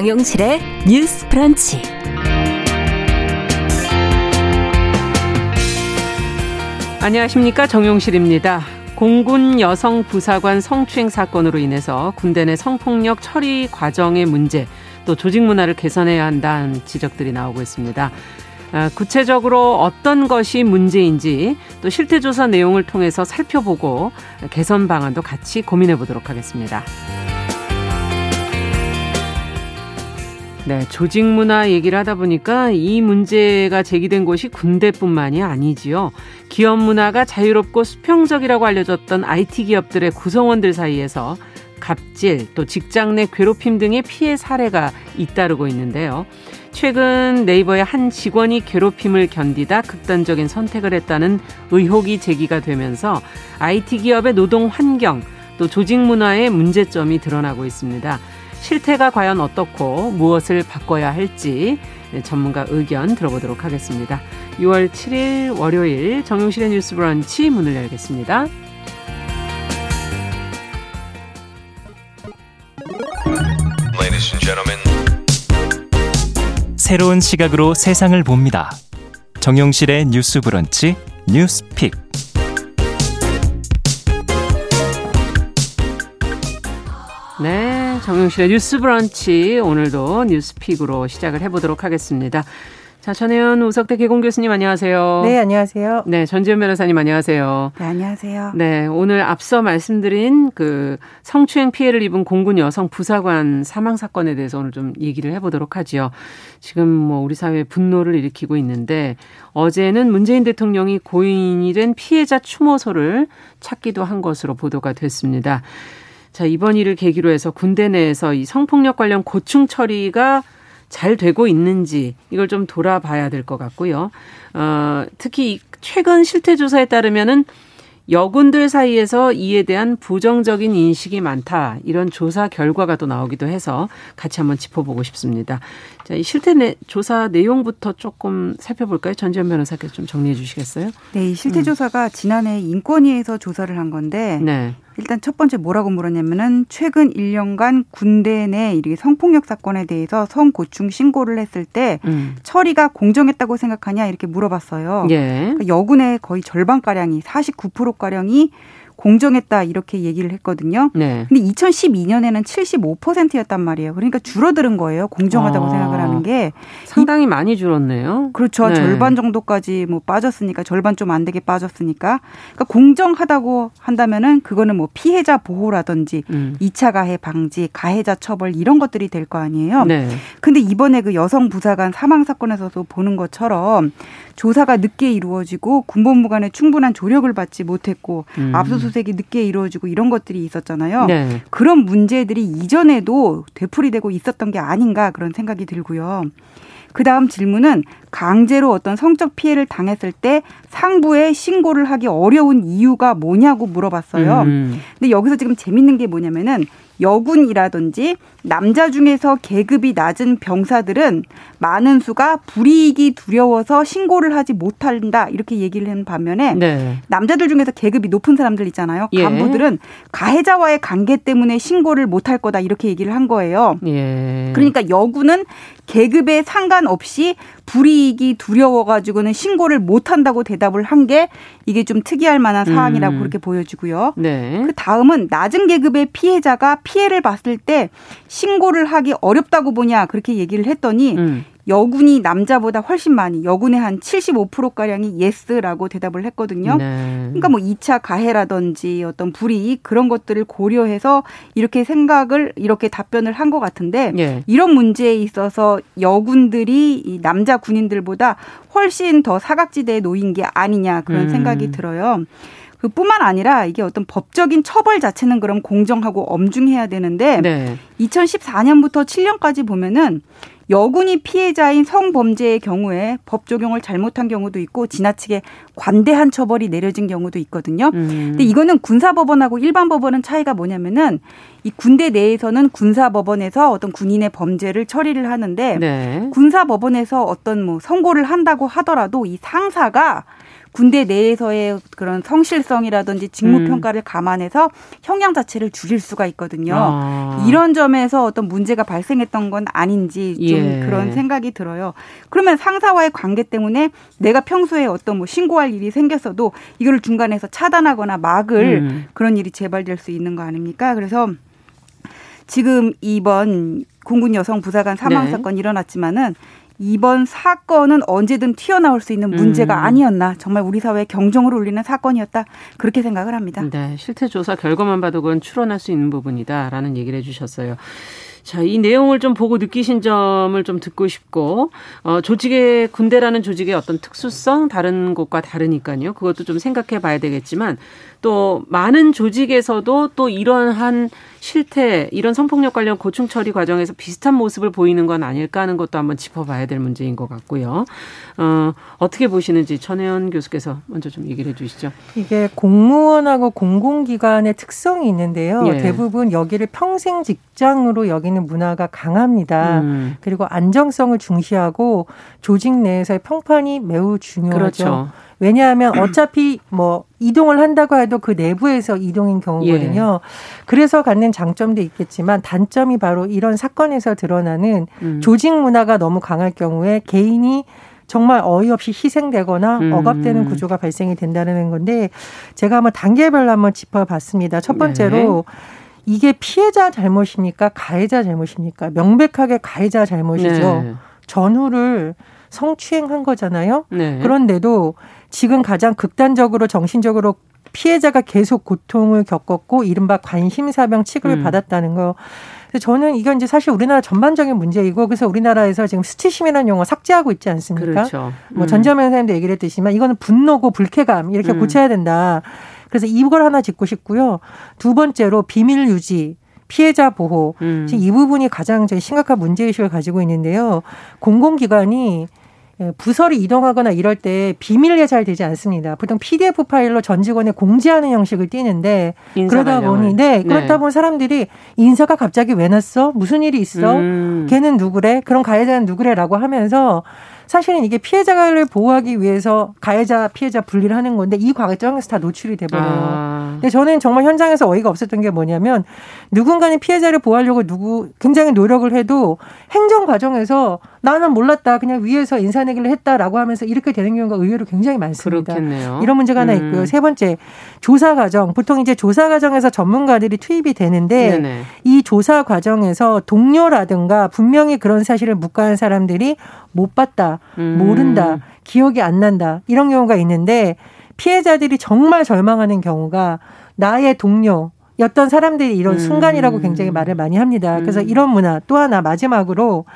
정용실의 뉴스 프런치. 안녕하십니까 정용실입니다. 공군 여성 부사관 성추행 사건으로 인해서 군대 내 성폭력 처리 과정의 문제 또 조직 문화를 개선해야 한다는 지적들이 나오고 있습니다. 아, 구체적으로 어떤 것이 문제인지 또 실태조사 내용을 통해서 살펴보고 개선 방안도 같이 고민해 보도록 하겠습니다. 네, 조직 문화 얘기를 하다 보니까 이 문제가 제기된 곳이 군대뿐만이 아니지요. 기업 문화가 자유롭고 수평적이라고 알려졌던 IT 기업들의 구성원들 사이에서 갑질, 또 직장 내 괴롭힘 등의 피해 사례가 잇따르고 있는데요. 최근 네이버의 한 직원이 괴롭힘을 견디다 극단적인 선택을 했다는 의혹이 제기가 되면서 IT 기업의 노동 환경, 또 조직 문화의 문제점이 드러나고 있습니다. 실태가 과연 어떻고 무엇을 바꿔야 할지 네, 전문가 의견 들어보도록 하겠습니다. 6월 7일 월요일 정용실의 뉴스 브런치 문을 열겠습니다. 새로운 시각으로 세상을 봅니다. 정용실의 뉴스 브런치 뉴스 픽. 네, 정용실의 뉴스 브런치 오늘도 뉴스픽으로 시작을 해보도록 하겠습니다. 자, 전혜연 우석대 개공 교수님 안녕하세요. 네, 안녕하세요. 네, 전지현 변호사님 안녕하세요. 네, 안녕하세요. 네, 오늘 앞서 말씀드린 그 성추행 피해를 입은 공군 여성 부사관 사망 사건에 대해서 오늘 좀 얘기를 해보도록 하지요. 지금 뭐 우리 사회에 분노를 일으키고 있는데 어제는 문재인 대통령이 고인이 된 피해자 추모소를 찾기도 한 것으로 보도가 됐습니다. 자, 이번 일을 계기로 해서 군대 내에서 이 성폭력 관련 고충 처리가 잘 되고 있는지 이걸 좀 돌아봐야 될 것 같고요. 어, 특히 최근 실태 조사에 따르면은 여군들 사이에서 이에 대한 부정적인 인식이 많다. 이런 조사 결과가 또 나오기도 해서 같이 한번 짚어보고 싶습니다. 자, 이 실태 내, 조사 내용부터 조금 살펴볼까요? 전지현 변호사께서 좀 정리해 주시겠어요? 네, 이 실태 조사가 음. 지난해 인권위에서 조사를 한 건데 네. 일단 첫 번째 뭐라고 물었냐면은 최근 1년간 군대 내 이렇게 성폭력 사건에 대해서 성고충 신고를 했을 때 음. 처리가 공정했다고 생각하냐 이렇게 물어봤어요. 예. 그러니까 여군의 거의 절반 가량이 49% 가량이 공정했다 이렇게 얘기를 했거든요. 네. 근데 2012년에는 75%였단 말이에요. 그러니까 줄어드는 거예요. 공정하다고 아, 생각을 하는 게 상당히 많이 줄었네요. 그렇죠. 네. 절반 정도까지 뭐 빠졌으니까 절반 좀 안 되게 빠졌으니까 그러니까 공정하다고 한다면은 그거는 뭐 피해자 보호라든지 음. 2차 가해 방지, 가해자 처벌 이런 것들이 될 거 아니에요. 네. 근데 이번에 그 여성 부사관 사망 사건에서도 보는 것처럼 조사가 늦게 이루어지고 군법무 관의 충분한 조력을 받지 못했고 음. 압수수색 이 늦게 이루어지고 이런 것들이 있었잖아요. 네. 그런 문제들이 이전에도 되풀이되고 있었던 게 아닌가 그런 생각이 들고요. 그 다음 질문은 강제로 어떤 성적 피해를 당했을 때 상부에 신고를 하기 어려운 이유가 뭐냐고 물어봤어요. 음. 근데 여기서 지금 재밌는 게 뭐냐면은 여군이라든지 남자 중에서 계급이 낮은 병사들은 많은 수가 불이익이 두려워서 신고를 하지 못한다 이렇게 얘기를 한 반면에 네. 남자들 중에서 계급이 높은 사람들 있잖아요 예. 간부들은 가해자와의 관계 때문에 신고를 못할 거다 이렇게 얘기를 한 거예요. 예. 그러니까 여군은 계급에 상관없이 불이익이 두려워가지고는 신고를 못한다고 대답을 한 게 이게 좀 특이할 만한 사안이라고 음. 그렇게 보여지고요. 네. 그 다음은 낮은 계급의 피해자가 피해를 봤을 때 신고를 하기 어렵다고 보냐 그렇게 얘기를 했더니 음. 여군이 남자보다 훨씬 많이 여군의 한 75%가량이 yes라고 대답을 했거든요. 네. 그러니까 뭐 2차 가해라든지 어떤 불이익 그런 것들을 고려해서 이렇게 생각을 이렇게 답변을 한 것 같은데 네. 이런 문제에 있어서 여군들이 이 남자 군인들보다 훨씬 더 사각지대에 놓인 게 아니냐 그런 음. 생각이 들어요. 그뿐만 아니라 이게 어떤 법적인 처벌 자체는 그럼 공정하고 엄중해야 되는데 네. 2014년부터 7년까지 보면은 여군이 피해자인 성범죄의 경우에 법 적용을 잘못한 경우도 있고 지나치게 관대한 처벌이 내려진 경우도 있거든요. 음. 근데 이거는 군사법원하고 일반 법원은 차이가 뭐냐면은 이 군대 내에서는 군사법원에서 어떤 군인의 범죄를 처리를 하는데 네. 군사법원에서 어떤 뭐 선고를 한다고 하더라도 이 상사가 군대 내에서의 그런 성실성이라든지 직무 음. 평가를 감안해서 형량 자체를 줄일 수가 있거든요. 아. 이런 점에서 어떤 문제가 발생했던 건 아닌지 좀 예. 그런 생각이 들어요. 그러면 상사와의 관계 때문에 내가 평소에 어떤 뭐 신고할 일이 생겼어도 이거를 중간에서 차단하거나 막을 음. 그런 일이 재발될 수 있는 거 아닙니까? 그래서 지금 이번 공군 여성 부사관 사망 네. 사건 일어났지만은 이번 사건은 언제든 튀어나올 수 있는 문제가 음. 아니었나 정말 우리 사회에 경종을 울리는 사건이었다 그렇게 생각을 합니다. 네, 실태 조사 결과만 봐도 그건 추론할 수 있는 부분이다라는 얘기를 해 주셨어요. 자, 이 내용을 좀 보고 느끼신 점을 좀 듣고 싶고, 어, 조직의, 군대라는 조직의 어떤 특수성, 다른 곳과 다르니까요. 그것도 좀 생각해 봐야 되겠지만, 또 많은 조직에서도 또 이러한 실태, 이런 성폭력 관련 고충 처리 과정에서 비슷한 모습을 보이는 건 아닐까 하는 것도 한번 짚어봐야 될 문제인 것 같고요. 어, 어떻게 보시는지 전혜연 교수께서 먼저 좀 얘기를 해주시죠. 이게 공무원하고 공공기관의 특성이 있는데요. 예. 대부분 여기를 평생 직장으로 여기는 문화가 강합니다. 음. 그리고 안정성을 중시하고 조직 내에서의 평판이 매우 중요하죠. 그렇죠. 왜냐하면 어차피 뭐 이동을 한다고 해도 그 내부에서 이동인 경우거든요. 예. 그래서 갖는 장점도 있겠지만 단점이 바로 이런 사건에서 드러나는 음. 조직 문화가 너무 강할 경우에 개인이 정말 어이없이 희생되거나 음. 억압되는 구조가 발생이 된다는 건데 제가 한번 단계별로 한번 짚어봤습니다. 첫 번째로 네. 이게 피해자 잘못입니까? 가해자 잘못입니까? 명백하게 가해자 잘못이죠. 네. 전후를 성추행한 거잖아요. 네. 그런데도 지금 가장 극단적으로 정신적으로 피해자가 계속 고통을 겪었고 이른바 관심사병 취급을 음. 받았다는 거. 그래서 저는 이건 이제 사실 우리나라 전반적인 문제이고 그래서 우리나라에서 지금 수치심이라는 용어 삭제하고 있지 않습니까? 그렇죠. 음. 뭐 전자면 선생님도 얘기를 했듯이만 이거는 분노고 불쾌감 이렇게 음. 고쳐야 된다. 그래서 이걸 하나 짚고 싶고요. 두 번째로 비밀 유지. 피해자 보호. 음. 지금 이 부분이 가장 심각한 문제의식을 가지고 있는데요. 공공기관이 예, 부서를 이동하거나 이럴 때 비밀에 잘 되지 않습니다. 보통 PDF 파일로 전 직원에 공지하는 형식을 띠는데 그러다 보니 네, 네, 그렇다 보니 사람들이 인사가 갑자기 왜 났어? 무슨 일이 있어? 음. 걔는 누구래? 그럼 가해자는 누구래라고 하면서 사실은 이게 피해자를 보호하기 위해서 가해자 피해자 분리를 하는 건데 이 과정에서 다 노출이 돼버려요. 아. 근데 저는 정말 현장에서 어이가 없었던 게 뭐냐면 누군가는 피해자를 보호하려고 누구 굉장히 노력을 해도 행정 과정에서 나는 몰랐다 그냥 위에서 인사내기를 했다라고 하면서 이렇게 되는 경우가 의외로 굉장히 많습니다. 그렇겠네요. 이런 문제가 하나 음. 있고요. 세 번째 조사 과정 보통 이제 조사 과정에서 전문가들이 투입이 되는데 네네. 이 조사 과정에서 동료라든가 분명히 그런 사실을 묵과한 사람들이 못 봤다, 음. 모른다, 기억이 안 난다 이런 경우가 있는데 피해자들이 정말 절망하는 경우가 나의 동료 였던 사람들이 이런 음. 순간이라고 굉장히 말을 많이 합니다. 그래서 음. 이런 문화 또 하나 마지막으로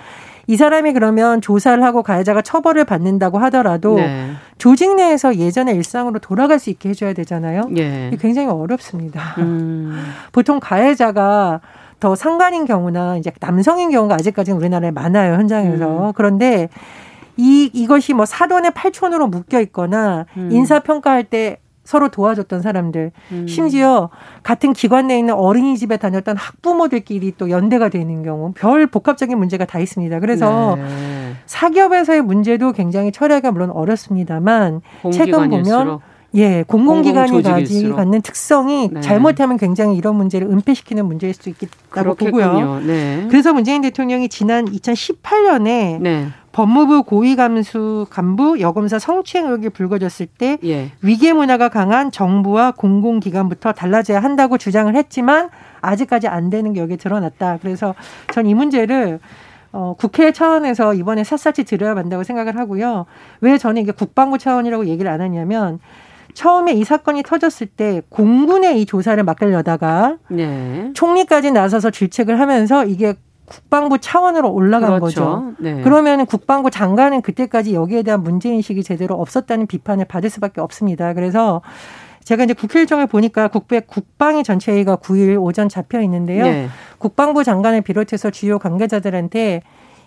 이 사람이 그러면 조사를 하고 가해자가 처벌을 받는다고 하더라도 네. 조직 내에서 예전의 일상으로 돌아갈 수 있게 해줘야 되잖아요. 예. 굉장히 어렵습니다. 음. 보통 가해자가 더 상관인 경우나 이제 남성인 경우가 아직까지는 우리나라에 많아요 현장에서 음. 그런데 이 이것이 뭐 사돈의 팔촌으로 묶여 있거나 음. 인사 평가할 때 서로 도와줬던 사람들, 음. 심지어 같은 기관 내에 있는 어린이집에 다녔던 학부모들끼리 또 연대가 되는 경우, 별 복합적인 문제가 다 있습니다. 그래서 네. 사기업에서의 문제도 굉장히 처리하기가 물론 어렵습니다만, 최근 보면 예, 공공기관이 가지 갖는 특성이 네. 잘못하면 굉장히 이런 문제를 은폐시키는 문제일 수 있다고 보고요. 네. 그래서 문재인 대통령이 지난 2018년에 네. 법무부 고위 감수 간부 여검사 성추행 의혹이 불거졌을 때 예. 위계 문화가 강한 정부와 공공기관부터 달라져야 한다고 주장을 했지만 아직까지 안 되는 게 여기에 드러났다. 그래서 전 이 문제를 어, 국회 차원에서 이번에 샅샅이 들여야 한다고 생각을 하고요. 왜 저는 이게 국방부 차원이라고 얘기를 안 하냐면 처음에 이 사건이 터졌을 때 공군의 이 조사를 맡으려다가 네. 총리까지 나서서 질책을 하면서 이게 국방부 차원으로 올라간 그렇죠. 거죠. 네. 그러면 국방부 장관은 그때까지 여기에 대한 문제 인식이 제대로 없었다는 비판을 받을 수밖에 없습니다. 그래서 제가 이제 국회 일정을 보니까 국회 국방위 전체회의가 9일 오전 잡혀 있는데요. 네. 국방부 장관을 비롯해서 주요 관계자들한테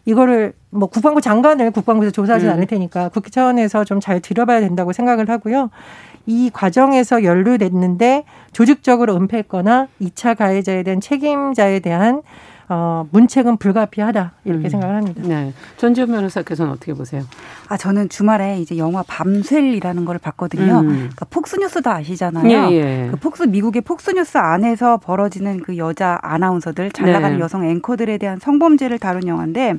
이거를 뭐 국방부 장관을 국방부에서 조사하지 음. 않을 테니까 국회 차원에서 좀 잘 들어봐야 된다고 생각을 하고요. 이 과정에서 연루됐는데 조직적으로 은폐했거나 2차 가해자에 대한 책임자에 대한 어, 문책은 불가피하다 이렇게 음. 생각을 합니다. 네. 전지현 변호사께서는 어떻게 보세요? 아 저는 주말에 이제 영화 밤셀이라는 걸 봤거든요. 음. 그러니까 폭스뉴스 도 아시잖아요. 예, 예. 그 폭스 미국의 폭스뉴스 안에서 벌어지는 그 여자 아나운서들 잘 나가는 네. 여성 앵커들에 대한 성범죄를 다룬 영화인데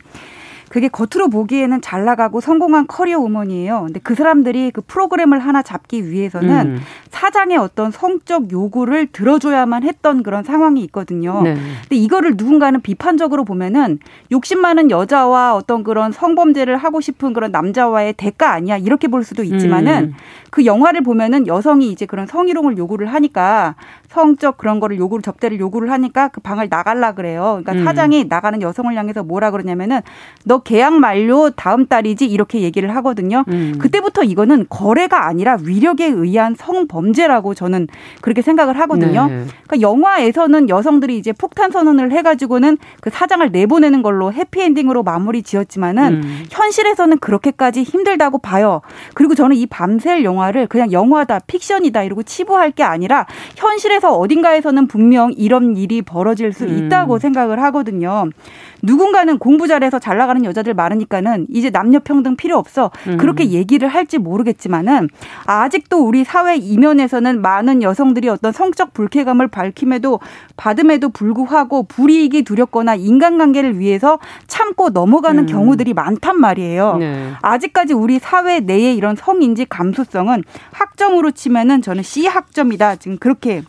그게 겉으로 보기에는 잘 나가고 성공한 커리어 우먼이에요. 근데 그 사람들이 그 프로그램을 하나 잡기 위해서는 음. 사장의 어떤 성적 요구를 들어줘야만 했던 그런 상황이 있거든요. 네. 근데 이거를 누군가는 비판적으로 보면은 욕심 많은 여자와 어떤 그런 성범죄를 하고 싶은 그런 남자와의 대가 아니야 이렇게 볼 수도 있지만은 음. 그 영화를 보면은 여성이 이제 그런 성희롱을 요구를 하니까 성적 그런 거를 요구를 접대를 요구를 하니까 그 방을 나갈라 그래요. 그러니까 음. 사장이 나가는 여성을 향해서 뭐라 그러냐면은 너 계약 만료 다음 달이지 이렇게 얘기를 하거든요. 음. 그때부터 이거는 거래가 아니라 위력에 의한 성범죄라고 저는 그렇게 생각을 하거든요. 네. 그러니까 영화에서는 여성들이 이제 폭탄 선언을 해가지고는 그 사장을 내보내는 걸로 해피엔딩으로 마무리 지었지만은 음. 현실에서는 그렇게까지 힘들다고 봐요. 그리고 저는 이 밤샐 영화를 그냥 영화다 픽션이다 이러고 치부할 게 아니라 현실에 현실에서 어딘가에서는 분명 이런 일이 벌어질 수 음. 있다고 음. 생각을 하거든요. 누군가는 공부 잘해서 잘 나가는 여자들 많으니까는 이제 남녀 평등 필요 없어. 음. 그렇게 얘기를 할지 모르겠지만은 아직도 우리 사회 이면에서는 많은 여성들이 어떤 성적 불쾌감을 밝힘에도 받음에도 불구하고 불이익이 두렵거나 인간관계를 위해서 참고 넘어가는 음. 경우들이 많단 말이에요. 네. 아직까지 우리 사회 내의 이런 성인지 감수성은 학점으로 치면은 저는 C 학점이다. 지금 그렇게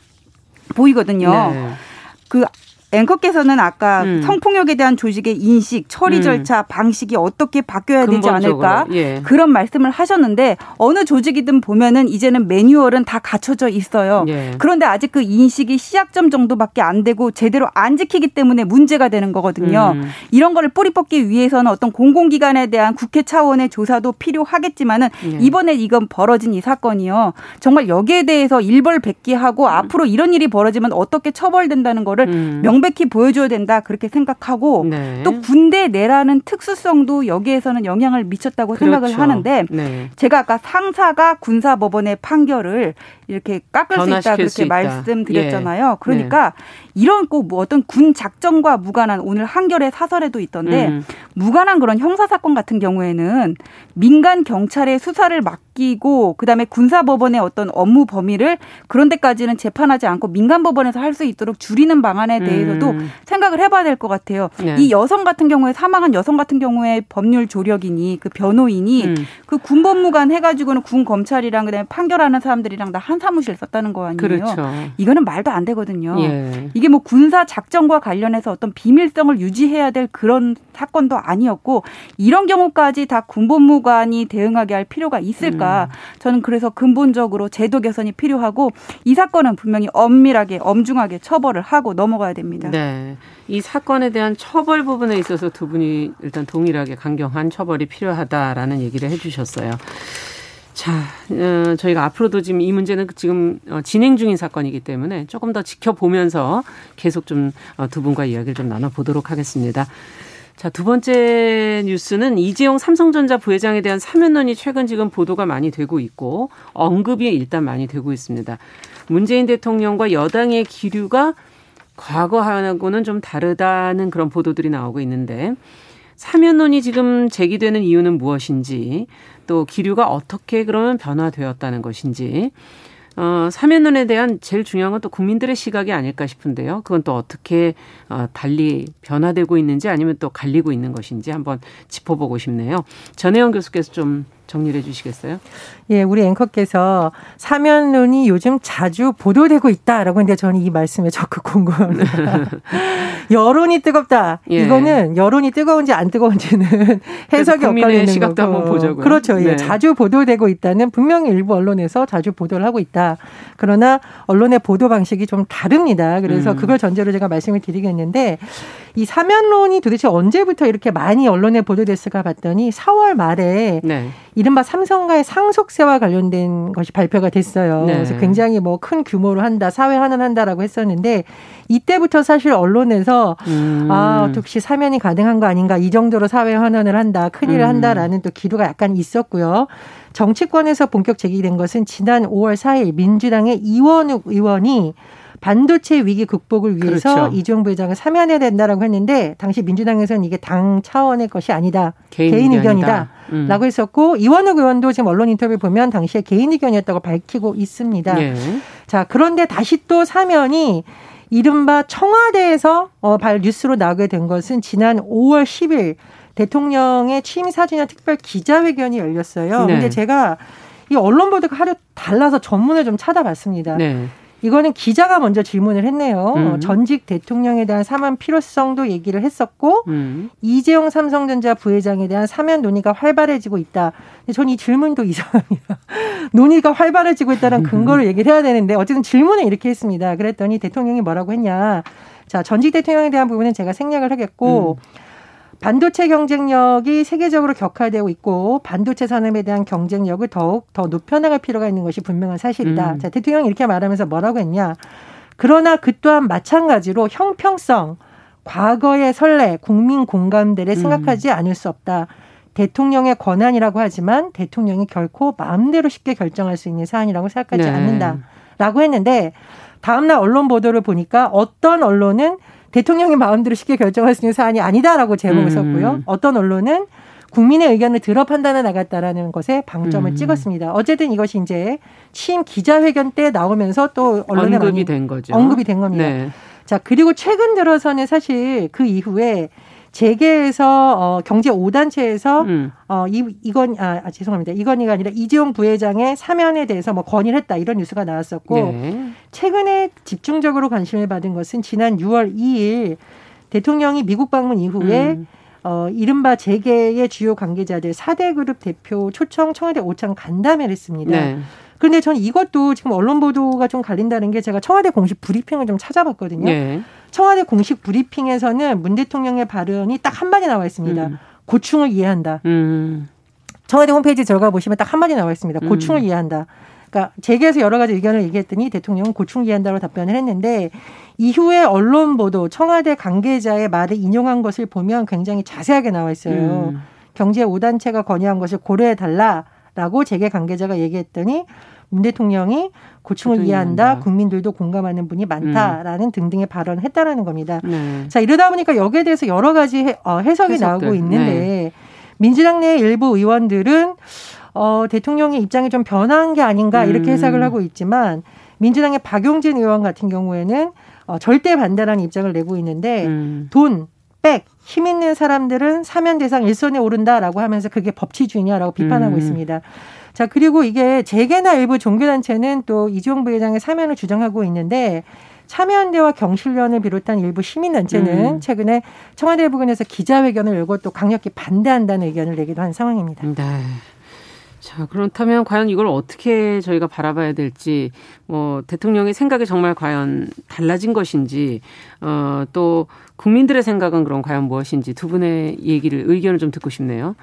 보이거든요. 네. 그 앵커께서는 아까 음. 성폭력에 대한 조직의 인식, 처리 음. 절차, 방식이 어떻게 바뀌어야 되지 않을까 예. 그런 말씀을 하셨는데 어느 조직이든 보면은 이제는 매뉴얼은 다 갖춰져 있어요. 예. 그런데 아직 그 인식이 시작점 정도밖에 안 되고 제대로 안 지키기 때문에 문제가 되는 거거든요. 음. 이런 거를 뿌리 뽑기 위해서는 어떤 공공기관에 대한 국회 차원의 조사도 필요하겠지만은 예. 이번에 이건 벌어진 이 사건이요. 정말 여기에 대해서 일벌백계하고 음. 앞으로 이런 일이 벌어지면 어떻게 처벌된다는 거를 음. 명 명백히 보여줘야 된다 그렇게 생각하고 네. 또 군대 내라는 특수성도 여기에서는 영향을 미쳤다고 그렇죠. 생각을 하는데 네. 제가 아까 상사가 군사법원의 판결을 이렇게 깎을 수 있다 그렇게 말씀드렸잖아요. 예. 그러니까 네. 이런 꼭 뭐 어떤 군 작전과 무관한 오늘 한결의 사설에도 있던데 음. 무관한 그런 형사 사건 같은 경우에는 민간 경찰의 수사를 맡기고 그다음에 군사 법원의 어떤 업무 범위를 그런 데까지는 재판하지 않고 민간 법원에서 할 수 있도록 줄이는 방안에 대해서도 음. 생각을 해봐야 될 것 같아요. 네. 이 여성 같은 경우에 사망한 여성 같은 경우에 법률 조력이니 그 변호인이 음. 그 군법무관 해가지고는 군 검찰이랑 그다음에 판결하는 사람들이랑 다 한 사무실 썼다는 거 아니에요? 그렇죠. 이거는 말도 안 되거든요. 예. 이게 뭐 군사 작전과 관련해서 어떤 비밀성을 유지해야 될 그런 사건도 아니었고 이런 경우까지 다 군법무관이 대응하게 할 필요가 있을까? 음. 저는 그래서 근본적으로 제도 개선이 필요하고 이 사건은 분명히 엄밀하게 엄중하게 처벌을 하고 넘어가야 됩니다. 네. 이 사건에 대한 처벌 부분에 있어서 두 분이 일단 동일하게 강경한 처벌이 필요하다라는 얘기를 해 주셨어요. 자, 어, 저희가 앞으로도 지금 이 문제는 지금 어, 진행 중인 사건이기 때문에 조금 더 지켜보면서 계속 좀두 어, 분과 이야기를 좀 나눠보도록 하겠습니다. 자, 두 번째 뉴스는 이재용 삼성전자 부회장에 대한 사면론이 최근 지금 보도가 많이 되고 있고 언급이 일단 많이 되고 있습니다. 문재인 대통령과 여당의 기류가 과거하고는 좀 다르다는 그런 보도들이 나오고 있는데 사면론이 지금 제기되는 이유는 무엇인지 또 기류가 어떻게 그러면 변화되었다는 것인지 어, 사면론에 대한 제일 중요한 건 또 국민들의 시각이 아닐까 싶은데요. 그건 또 어떻게 어, 달리 변화되고 있는지 아니면 또 갈리고 있는 것인지 한번 짚어보고 싶네요. 전혜영 교수께서 좀 정리해 주시겠어요? 예, 우리 앵커께서 사면론이 요즘 자주 보도되고 있다라고 했는데 저는 이 말씀에 적극 공감합니다. 여론이 뜨겁다. 예. 이거는 여론이 뜨거운지 안 뜨거운지는 해석이 엇갈리는 시각도 거고. 한번 보자고요. 그렇죠. 예, 네. 예, 자주 보도되고 있다는 분명히 일부 언론에서 자주 보도를 하고 있다. 그러나 언론의 보도 방식이 좀 다릅니다. 그래서 음. 그걸 전제로 제가 말씀을 드리겠는데 이 사면론이 도대체 언제부터 이렇게 많이 언론에 보도됐을까 봤더니 4월 말에 네. 이른바 삼성과의 상속세와 관련된 것이 발표가 됐어요. 네. 그래서 굉장히 뭐 큰 규모로 한다, 사회 환원한다라고 했었는데 이때부터 사실 언론에서 음. 아, 혹시 사면이 가능한 거 아닌가 이 정도로 사회 환원을 한다, 큰일을 음. 한다라는 또 기도가 약간 있었고요. 정치권에서 본격 제기된 것은 지난 5월 4일 민주당의 이원욱 의원이 반도체 위기 극복을 위해서 그렇죠. 이재용 부회장을 사면해야 된다라고 했는데 당시 민주당에서는 이게 당 차원의 것이 아니다. 개인, 개인 의견이다. 음. 라고 했었고 이원욱 의원도 지금 언론 인터뷰 보면 당시에 개인 의견이었다고 밝히고 있습니다. 예. 자, 그런데 다시 또 사면이 이른바 청와대에서 어, 발 뉴스로 나오게 된 것은 지난 5월 10일 대통령의 취임 4주년 특별 기자회견이 열렸어요. 네. 근데 제가 이 언론 보도가 하루 달라서 전문을 좀 찾아봤습니다. 네. 이거는 기자가 먼저 질문을 했네요. 음. 전직 대통령에 대한 사면 필요성도 얘기를 했었고 음. 이재용 삼성전자 부회장에 대한 사면 논의가 활발해지고 있다. 전이 질문도 이상합니다. 논의가 활발해지고 있다는 근거를 얘기를 해야 되는데 어쨌든 질문을 이렇게 했습니다. 그랬더니 대통령이 뭐라고 했냐. 자, 전직 대통령에 대한 부분은 제가 생략을 하겠고 음. 반도체 경쟁력이 세계적으로 격화되고 있고 반도체 산업에 대한 경쟁력을 더욱 더 높여나갈 필요가 있는 것이 분명한 사실이다. 음. 자, 대통령이 이렇게 말하면서 뭐라고 했냐. 그러나 그 또한 마찬가지로 형평성, 과거의 선례, 국민 공감대를 음. 생각하지 않을 수 없다. 대통령의 권한이라고 하지만 대통령이 결코 마음대로 쉽게 결정할 수 있는 사안이라고 생각하지 네. 않는다. 라고 했는데 다음날 언론 보도를 보니까 어떤 언론은 대통령이 마음대로 쉽게 결정할 수 있는 사안이 아니다라고 제목을 음. 썼고요. 어떤 언론은 국민의 의견을 들어 판단해 나갔다라는 것에 방점을 음. 찍었습니다. 어쨌든 이것이 이제 취임 기자회견 때 나오면서 또 언론에 언급이 된 거죠. 언급이 된 겁니다. 네. 자, 그리고 최근 들어서는 사실 그 이후에 재계에서 어, 경제 5단체에서 음. 어, 이, 이건 아, 아, 죄송합니다. 이건희가 아니라 이재용 부회장의 사면에 대해서 뭐 건의를 했다 이런 뉴스가 나왔었고 네. 최근에 집중적으로 관심을 받은 것은 지난 6월 2일 대통령이 미국 방문 이후에 음. 어, 이른바 재계의 주요 관계자들 4대 그룹 대표 초청 청와대 오찬 간담회를 했습니다. 네. 그런데 저는 이것도 지금 언론 보도가 좀 갈린다는 게 제가 청와대 공식 브리핑을 좀 찾아봤거든요. 네. 청와대 공식 브리핑에서는 문 대통령의 발언이 딱 한마디 나와 있습니다. 음. 고충을 이해한다. 음. 청와대 홈페이지 들어가 보시면 딱 한마디 나와 있습니다. 고충을 음. 이해한다. 그러니까 재계에서 여러 가지 의견을 얘기했더니 대통령은 고충 이해한다고 답변을 했는데 이후에 언론 보도 청와대 관계자의 말을 인용한 것을 보면 굉장히 자세하게 나와 있어요. 음. 경제 5단체가 건의한 것을 고려해 달라라고 재계 관계자가 얘기했더니 문 대통령이 고충을 이해한다. 국민들도 공감하는 분이 많다라는 음. 등등의 발언을 했다라는 겁니다. 네. 자 이러다 보니까 여기에 대해서 여러 가지 해, 어, 해석이 해석들. 나오고 있는데 네. 민주당 내 일부 의원들은 어, 대통령의 입장이 좀 변한 게 아닌가 이렇게 음. 해석을 하고 있지만 민주당의 박용진 의원 같은 경우에는 어, 절대 반대라는 입장을 내고 있는데 음. 돈, 백, 힘 있는 사람들은 사면 대상 일선에 오른다라고 하면서 그게 법치주의냐라고 비판하고 음. 있습니다. 자, 그리고 이게 재계나 일부 종교단체는 또 이종용 부회장의 사면을 주장하고 있는데 참여연대와 경실련을 비롯한 일부 시민단체는 음. 최근에 청와대 부근에서 기자회견을 열고 또 강력히 반대한다는 의견을 내기도 한 상황입니다. 네. 자, 그렇다면 과연 이걸 어떻게 저희가 바라봐야 될지, 뭐, 대통령의 생각이 정말 과연 달라진 것인지, 어, 또 국민들의 생각은 그럼 과연 무엇인지 두 분의 얘기를, 의견을 좀 듣고 싶네요.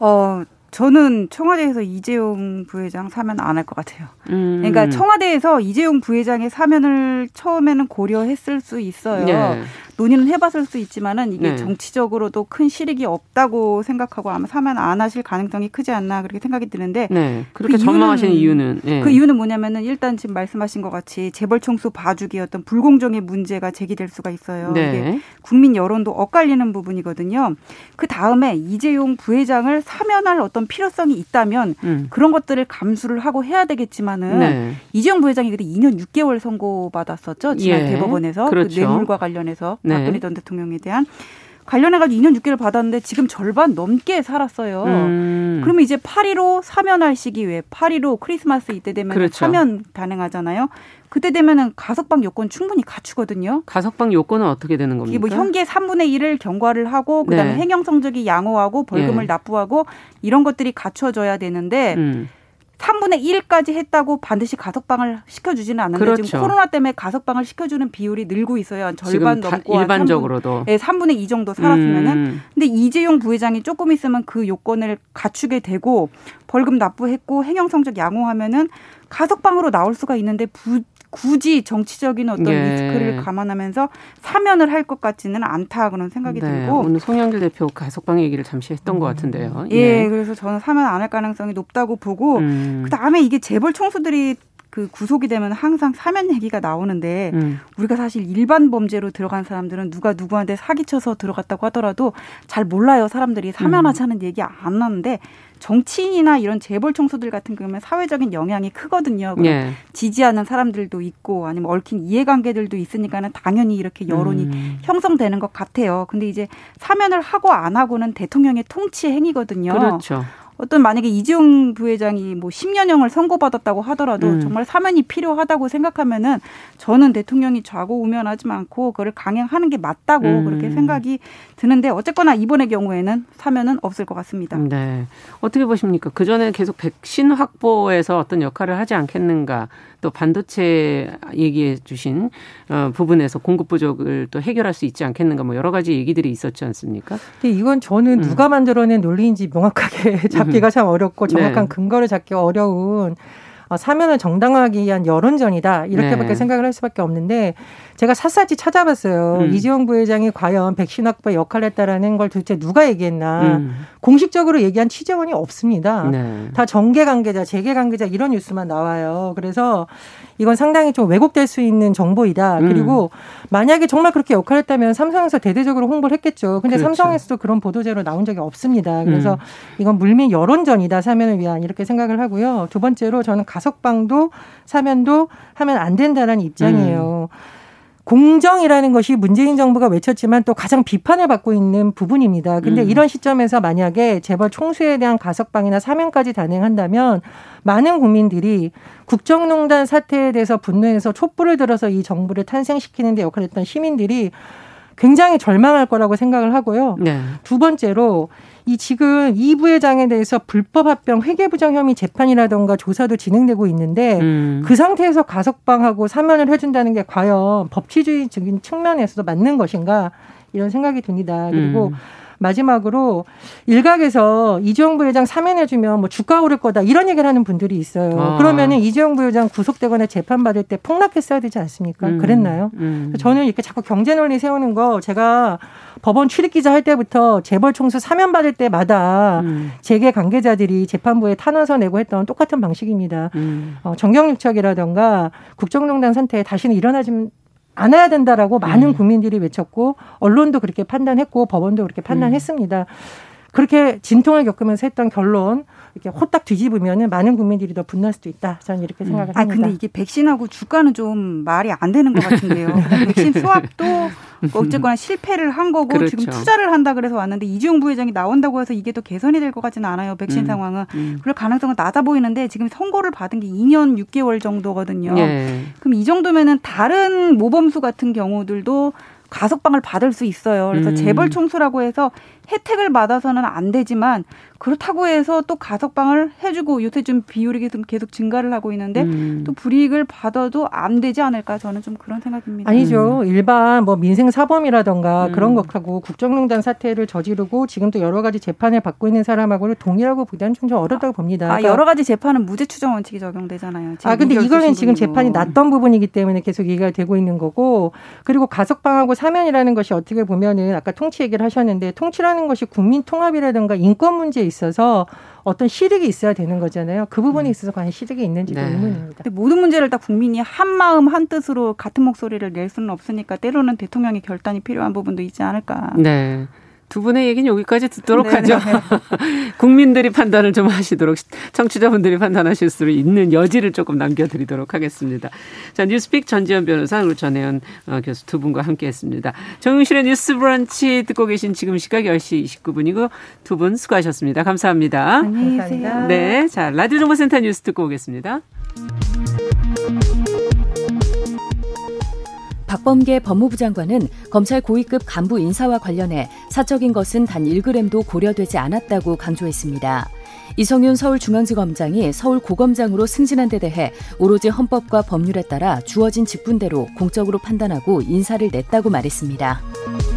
어, 저는 청와대에서 이재용 부회장 사면 안 할 것 같아요. 음. 그러니까 청와대에서 이재용 부회장의 사면을 처음에는 고려했을 수 있어요. 네. 논의는 해봤을 수 있지만은 이게 네. 정치적으로도 큰 실익이 없다고 생각하고 아마 사면 안 하실 가능성이 크지 않나 그렇게 생각이 드는데 네. 그렇게 그 전망하시는 이유는 네. 그 이유는 뭐냐면은 일단 지금 말씀하신 것 같이 재벌 총수 봐주기 어떤 불공정의 문제가 제기될 수가 있어요. 네. 이게 국민 여론도 엇갈리는 부분이거든요. 그 다음에 이재용 부회장을 사면할 어떤 필요성이 있다면 음. 그런 것들을 감수를 하고 해야 되겠지만은 네. 이재용 부회장이 그때 2년 6개월 선고 받았었죠 지난 예. 대법원에서 그 그렇죠. 그 뇌물과 관련해서 네. 박근혜 전 대통령에 대한 관련해가지고 2년 6개월 받았는데 지금 절반 넘게 살았어요. 음. 그러면 이제 8.15 사면할 시기 왜 8.15 크리스마스 이때 되면 그렇죠. 사면 가능하잖아요. 그때 되면은 가석방 요건 충분히 갖추거든요. 가석방 요건은 어떻게 되는 겁니까? 뭐 형계 3분의 1을 경과를 하고 그다음에 네. 행정 성적이 양호하고 벌금을 네. 납부하고 이런 것들이 갖춰져야 되는데 음. 3분의 1까지 했다고 반드시 가석방을 시켜주지는 않는데 그렇죠. 지금 코로나 때문에 가석방을 시켜주는 비율이 늘고 있어요. 절반 넘고 일반적으로도 3분, 네, 3분의 2 정도 살았으면은. 음. 근데 이재용 부회장이 조금 있으면 그 요건을 갖추게 되고 벌금 납부했고 행정 성적 양호하면은 가석방으로 나올 수가 있는데 부, 굳이 정치적인 어떤 예. 리스크를 감안하면서 사면을 할 것 같지는 않다 그런 생각이 네. 들고 오늘 송영길 대표 가석방 얘기를 잠시 했던 음. 것 같은데요. 예. 예. 그래서 저는 사면 안 할 가능성이 높다고 보고 음. 그 다음에 이게 재벌 총수들이 그 구속이 되면 항상 사면 얘기가 나오는데 음. 우리가 사실 일반 범죄로 들어간 사람들은 누가 누구한테 사기쳐서 들어갔다고 하더라도 잘 몰라요. 사람들이 사면하자는 음. 얘기 안 하는데 정치인이나 이런 재벌 총수들 같은 경우는 사회적인 영향이 크거든요. 예. 지지하는 사람들도 있고 아니면 얽힌 이해관계들도 있으니까는 당연히 이렇게 여론이 음. 형성되는 것 같아요. 근데 이제 사면을 하고 안 하고는 대통령의 통치 행위거든요. 그렇죠. 어떤 만약에 이재용 부회장이 뭐 10년형을 선고받았다고 하더라도 음. 정말 사면이 필요하다고 생각하면은 저는 대통령이 좌고우면하지 않고 그거를 강행하는 게 맞다고 음. 그렇게 생각이 드는데 어쨌거나 이번의 경우에는 사면은 없을 것 같습니다. 네. 어떻게 보십니까? 그 전에 계속 백신 확보에서 어떤 역할을 하지 않겠는가? 또 반도체 얘기해 주신 어, 부분에서 공급 부족을 또 해결할 수 있지 않겠는가? 뭐 여러 가지 얘기들이 있었지 않습니까? 근데 이건 저는 음. 누가 만들어낸 논리인지 명확하게 잡기가 음. 참 어렵고 정확한 네. 근거를 잡기가 어려운 어, 사면을 정당화하기 위한 여론전이다 이렇게밖에 네. 생각을 할 수밖에 없는데 제가 샅샅이 찾아봤어요. 음. 이재용 부회장이 과연 백신 확보에 역할을 했다라는 걸 도대체 누가 얘기했나. 음. 공식적으로 얘기한 취재원이 없습니다. 네. 다 정계 관계자, 재계 관계자 이런 뉴스만 나와요. 그래서 이건 상당히 좀 왜곡될 수 있는 정보이다. 음. 그리고 만약에 정말 그렇게 역할을 했다면 삼성에서 대대적으로 홍보를 했겠죠. 근데 그렇죠. 삼성에서도 그런 보도자료 나온 적이 없습니다. 그래서 음. 이건 물밑 여론전이다. 사면을 위한 이렇게 생각을 하고요. 두 번째로 저는 가석방도 사면도 하면 안 된다라는 입장이에요. 음. 공정이라는 것이 문재인 정부가 외쳤지만 또 가장 비판을 받고 있는 부분입니다. 근데 음. 이런 시점에서 만약에 재벌 총수에 대한 가석방이나 사면까지 단행한다면 많은 국민들이 국정농단 사태에 대해서 분노해서 촛불을 들어서 이 정부를 탄생시키는 데 역할을 했던 시민들이 굉장히 절망할 거라고 생각을 하고요. 네. 두 번째로 이 지금 이 부회장에 대해서 불법 합병 회계 부정 혐의 재판이라던가 조사도 진행되고 있는데 음. 그 상태에서 가석방하고 사면을 해준다는 게 과연 법치주의적인 측면에서도 맞는 것인가 이런 생각이 듭니다. 그리고 음. 마지막으로 일각에서 이재용 부회장 사면해주면 뭐 주가 오를 거다 이런 얘기를 하는 분들이 있어요. 아. 그러면은 이재용 부회장 구속되거나 재판받을 때 폭락했어야 되지 않습니까? 음. 그랬나요? 음. 저는 이렇게 자꾸 경제 논리 세우는 거 제가 법원 출입 기자 할 때부터 재벌 총수 사면 받을 때마다 음. 재계 관계자들이 재판부에 탄원서 내고 했던 똑같은 방식입니다. 음. 어, 정경유착이라던가 국정농단 상태에 다시는 일어나지 않아야 된다라고 많은 음. 국민들이 외쳤고 언론도 그렇게 판단했고 법원도 그렇게 판단했습니다. 음. 그렇게 진통을 겪으면서 했던 결론 이렇게 호딱 뒤집으면은 많은 국민들이 더 분노할 수도 있다. 저는 이렇게 음. 생각을 음. 합니다. 아 근데 이게 백신하고 주가는 좀 말이 안 되는 것 같은데요. 네. 백신 수확도 어쨌거나 실패를 한 거고 그렇죠. 지금 투자를 한다 그래서 왔는데 이재용 부회장이 나온다고 해서 이게 또 개선이 될 것 같지는 않아요. 백신 음. 상황은 음. 그럴 가능성은 낮아 보이는데 지금 선고를 받은 게 2년 6개월 정도거든요. 예. 그럼 이 정도면은 다른 모범수 같은 경우들도 가석방을 받을 수 있어요. 그래서 음. 재벌 총수라고 해서 혜택을 받아서는 안 되지만 그렇다고 해서 또 가석방을 해주고 요새 좀 비율이 계속, 증가를 하고 있는데 음. 또 불이익을 받아도 안 되지 않을까 저는 좀 그런 생각입니다. 아니죠. 음. 일반 뭐 민생 사범이라던가 음. 그런 것하고 국정농단 사태를 저지르고 지금 도 여러 가지 재판을 받고 있는 사람하고는 동일하고 보다는 좀 어렵다고 봅니다. 아, 그러니까 여러 가지 재판은 무죄 추정 원칙이 적용되잖아요. 아 근데 이거는 지금 재판이 났던 부분이기 때문에 계속 얘기가 되고 있는 거고 그리고 가석방하고 사면이라는 것이 어떻게 보면은 아까 통치 얘기를 하셨는데 통치라는 것이 국민 통합이라든가 인권 문제 있어서 어떤 실익이 있어야 되는 거잖아요. 그 부분에 음. 있어서 과연 실익이 있는지도 네. 의문입니다. 근데 모든 문제를 다 국민이 한 마음 한 뜻으로 같은 목소리를 낼 수는 없으니까 때로는 대통령의 결단이 필요한 부분도 있지 않을까. 네. 두 분의 얘기는 여기까지 듣도록 네 하죠. 국민들이 판단을 좀 하시도록 청취자분들이 판단하실 수 있는 여지를 조금 남겨드리도록 하겠습니다. 자 뉴스픽 전지현 변호사 그리고 전혜연 어, 교수 두 분과 함께했습니다. 정용실의 뉴스 브런치 듣고 계신 지금 시각 10시 29분이고 두 분 수고하셨습니다. 감사합니다. 안녕히 계세요. 네, 자 라디오 정보센터 뉴스 듣고 오겠습니다. 박범계 법무부 장관은 검찰 고위급 간부 인사와 관련해 사적인 것은 단 1g도 고려되지 않았다고 강조했습니다. 이성윤 서울중앙지검장이 서울고검장으로 승진한 데 대해 오로지 헌법과 법률에 따라 주어진 직분대로 공적으로 판단하고 인사를 냈다고 말했습니다.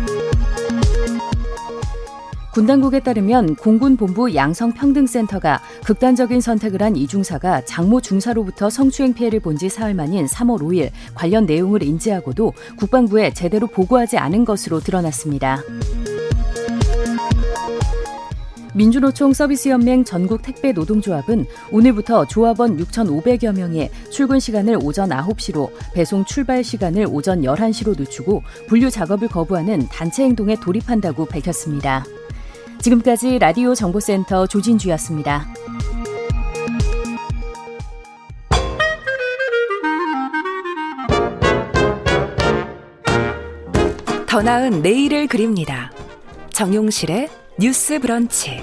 군 당국에 따르면 공군 본부 양성평등센터가 극단적인 선택을 한 이중사가 장모 중사로부터 성추행 피해를 본 지 사흘 만인 3월 5일 관련 내용을 인지하고도 국방부에 제대로 보고하지 않은 것으로 드러났습니다. 민주노총 서비스연맹 전국 택배 노동조합은 오늘부터 조합원 6,500여 명의 출근 시간을 오전 9시로 배송 출발 시간을 오전 11시로 늦추고 분류 작업을 거부하는 단체 행동에 돌입한다고 밝혔습니다. 지금까지 라디오 정보센터 조진주였습니다. 더 나은 내일을 그립니다. 정용실의 뉴스 브런치.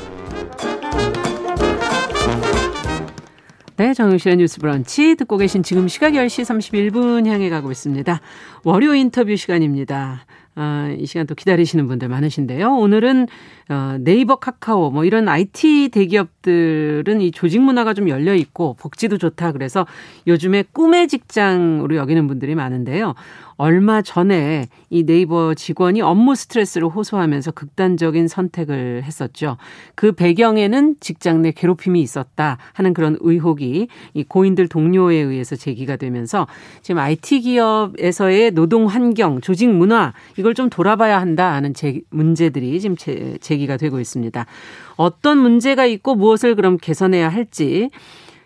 네, 정용실의 뉴스 브런치 듣고 계신 지금 시각 10시 31분 향해 가고 있습니다. 월요 인터뷰 시간입니다. 아, 이 시간 또 기다리시는 분들 많으신데요. 오늘은 어, 네이버, 카카오 뭐 이런 IT 대기업들은 이 조직 문화가 좀 열려 있고 복지도 좋다 그래서 요즘에 꿈의 직장으로 여기는 분들이 많은데요. 얼마 전에 이 네이버 직원이 업무 스트레스를 호소하면서 극단적인 선택을 했었죠. 그 배경에는 직장 내 괴롭힘이 있었다 하는 그런 의혹이 이 고인들 동료에 의해서 제기가 되면서 지금 IT 기업에서의 노동 환경, 조직 문화 이걸 좀 돌아봐야 한다 하는 제, 문제들이 지금 제, 제기가 되고 있습니다. 어떤 문제가 있고 무엇을 그럼 개선해야 할지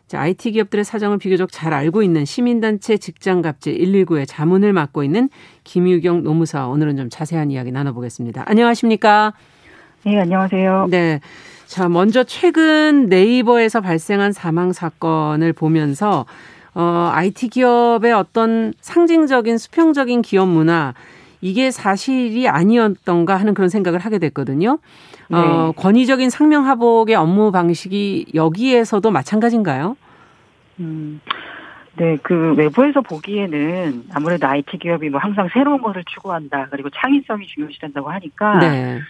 자, IT 기업들의 사정을 비교적 잘 알고 있는 시민단체 직장갑질 119의 자문을 맡고 있는 김유경 노무사 오늘은 좀 자세한 이야기 나눠보겠습니다. 안녕하십니까? 네, 안녕하세요. 네. 자, 먼저 최근 네이버에서 발생한 사망 사건을 보면서 어, IT 기업의 어떤 상징적인 수평적인 기업 문화 이게 사실이 아니었던가 하는 그런 생각을 하게 됐거든요. 네. 어, 권위적인 상명하복의 업무 방식이 여기에서도 마찬가지인가요? 음. 네, 그 외부에서 보기에는 아무래도 IT 기업이 뭐 항상 새로운 것을 추구한다. 그리고 창의성이 중요시된다고 하니까 네.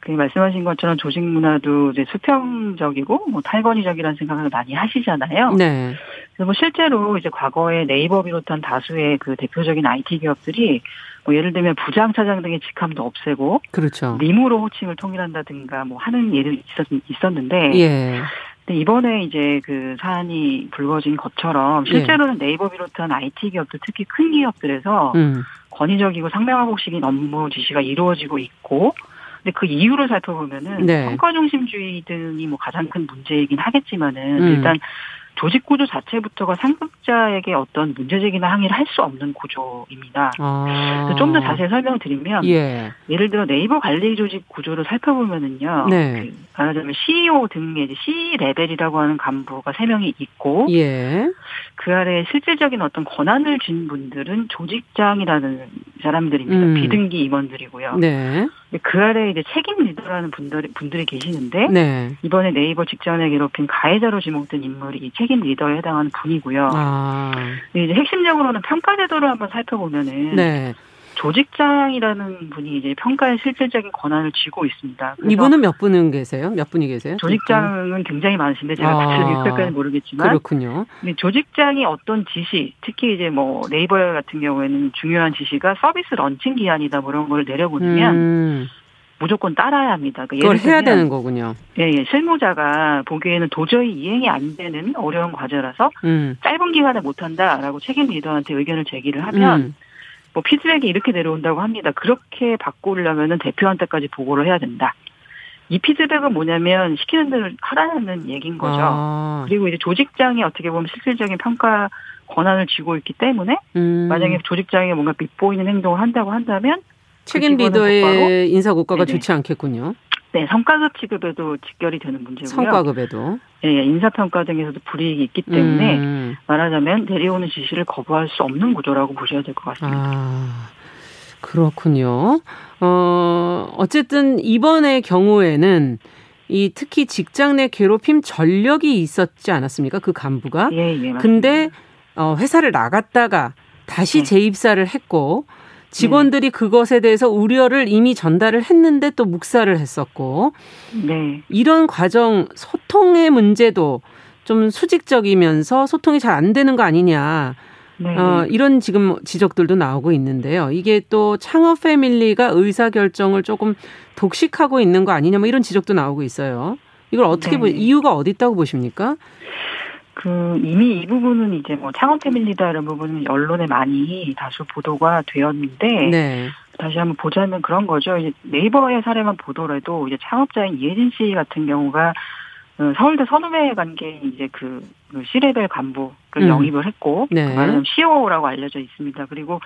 그 말씀하신 것처럼 조직 문화도 이제 수평적이고 뭐 탈권위적이라는 생각을 많이 하시잖아요. 네. 그래서 뭐 실제로 이제 과거에 네이버 비롯한 다수의 그 대표적인 IT 기업들이 뭐 예를 들면 부장 차장 등의 직함도 없애고 그렇죠. 림으로 호칭을 통일한다든가 뭐 하는 예를 있었, 는데 예. 근데 이번에 이제 그 사안이 불거진 것처럼 예. 실제로는 예. 네이버 비롯한 IT 기업들 특히 큰 기업들에서 음. 권위적이고 상명하복식인 업무 지시가 이루어지고 있고 근데 그 이유를 살펴보면은 네. 성과 중심주의 등이 뭐 가장 큰 문제이긴 하겠지만은 음. 일단 조직 구조 자체부터가 상급자에게 어떤 문제 제기나 항의를 할 수 없는 구조입니다. 아. 좀더 자세히 설명을 드리면 예. 를 들어 네이버 관리 조직 구조를 살펴보면은요. 네. 그 말하자면 CEO 등의 이제 C 레벨이라고 하는 간부가 세 명이 있고 예. 그 아래 실질적인 어떤 권한을 쥔 분들은 조직장이라는 사람들입니다. 음. 비등기 임원들이고요. 네. 그 아래 이제 책임 리더라는 분들이 분들이 계시는데 네. 이번에 네이버 직전에 괴롭힌 가해자로 지목된 인물이 책임 리더에 해당하는 분이고요. 아. 이제 핵심적으로는 평가 제도를 한번 살펴보면은 네. 조직장이라는 분이 이제 평가의 실질적인 권한을 쥐고 있습니다. 이분은 몇 분은 계세요? 몇 분이 계세요? 조직장은 굉장히 많으신데 제가 아, 몇까지 모르겠지만 그렇군요. 조직장이 어떤 지시, 특히 이제 뭐 네이버 같은 경우에는 중요한 지시가 서비스 런칭 기한이다 뭐 이런 걸 내려보내면 음. 무조건 따라야 합니다. 그 그걸 해야 되는 거군요. 예, 예. 실무자가 보기에는 도저히 이행이 안 되는 어려운 과제라서 음. 짧은 기간에 못한다라고 책임 리더한테 의견을 제기를 하면 음. 뭐 피드백이 이렇게 내려온다고 합니다. 그렇게 바꾸려면은 대표한테까지 보고를 해야 된다. 이 피드백은 뭐냐면 시키는 대로 하라는 얘기인 거죠. 아. 그리고 이제 조직장이 어떻게 보면 실질적인 평가 권한을 쥐고 있기 때문에 음. 만약에 조직장이 뭔가 빗보이는 행동을 한다고 한다면 그 책임 리더의 인사 고과가 좋지 않겠군요. 네, 성과급 취급에도 직결이 되는 문제고요. 성과급에도. 네, 인사평가 등에서도 불이익이 있기 때문에 음. 말하자면 내려오는 지시를 거부할 수 없는 구조라고 보셔야 될 것 같습니다. 아, 그렇군요. 어, 어쨌든 이번의 경우에는 이 특히 직장 내 괴롭힘 전력이 있었지 않았습니까? 그 간부가. 예, 예. 맞습니다. 근데 어, 회사를 나갔다가 다시 네. 재입사를 했고 직원들이 네. 그것에 대해서 우려를 이미 전달을 했는데 또 묵살을 했었고 네. 이런 과정 소통의 문제도 좀 수직적이면서 소통이 잘 안 되는 거 아니냐. 네. 어, 이런 지금 지적들도 나오고 있는데요. 이게 또 창업 패밀리가 의사 결정을 조금 독식하고 있는 거 아니냐 뭐 이런 지적도 나오고 있어요. 이걸 어떻게 네. 보 이유가 어디 있다고 보십니까? 그 이미 이 부분은 이제 뭐 창업 패밀리다 이런 부분은 언론에 많이 다수 보도가 되었는데 네. 다시 한번 보자면 그런 거죠. 이제 네이버의 사례만 보더라도 이제 창업자인 이혜진 씨 같은 경우가 어, 서울대 선후배 관계인 이제 그, 그 C레벨 간부를 음. 영입을 했고, 네. 그 말하자면 CO라고 알려져 있습니다. 그리고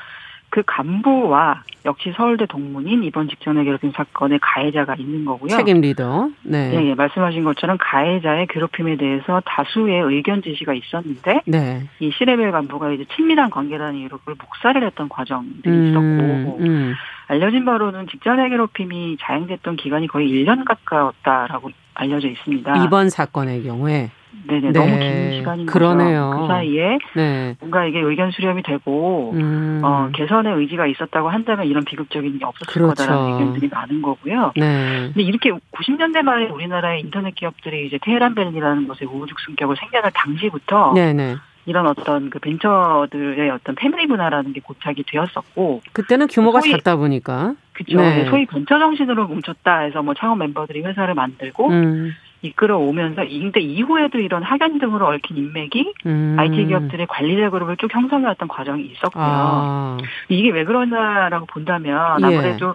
그 간부와 역시 서울대 동문인 이번 직전에 괴롭힘 사건의 가해자가 있는 거고요. 책임 리더. 네. 네, 예, 말씀하신 것처럼 가해자의 괴롭힘에 대해서 다수의 의견 제시가 있었는데 네. 이 시레벨 간부가 이제 친밀한 관계라는 이유로 그걸 묵살을 했던 과정들이 음, 있었고 음. 알려진 바로는 내 괴롭힘이 자행됐던 기간이 거의 1년 가까웠다라고 알려져 있습니다. 이번 사건의 경우에 네네 네. 너무 긴 시간인 그러네요. 거죠. 그 사이에 네. 뭔가 이게 의견 수렴이 되고 음. 어, 개선의 의지가 있었다고 한다면 이런 비극적인 일이 없었을 그렇죠. 거다라는 의견들이 많은 거고요. 네. 근데 이렇게 90년대 말에 우리나라의 인터넷 기업들이 이제 테헤란벨이라는 곳에 우후죽 순격을 생겨날 당시부터 네네. 이런 어떤 그 벤처들의 어떤 패밀리 문화라는 게 고착이 되었었고 그때는 규모가 소위, 작다 보니까 그렇죠. 네. 소위 벤처 정신으로 뭉쳤다 해서 뭐 창업 멤버들이 회사를 만들고 음. 이끌어 오면서 인데 이후에도 이런 학연 등으로 얽힌 인맥이 음. IT 기업들의 관리자 그룹을 쭉 형성해왔던 과정이 있었고요. 아. 이게 왜 그러냐라고 본다면 예. 아무래도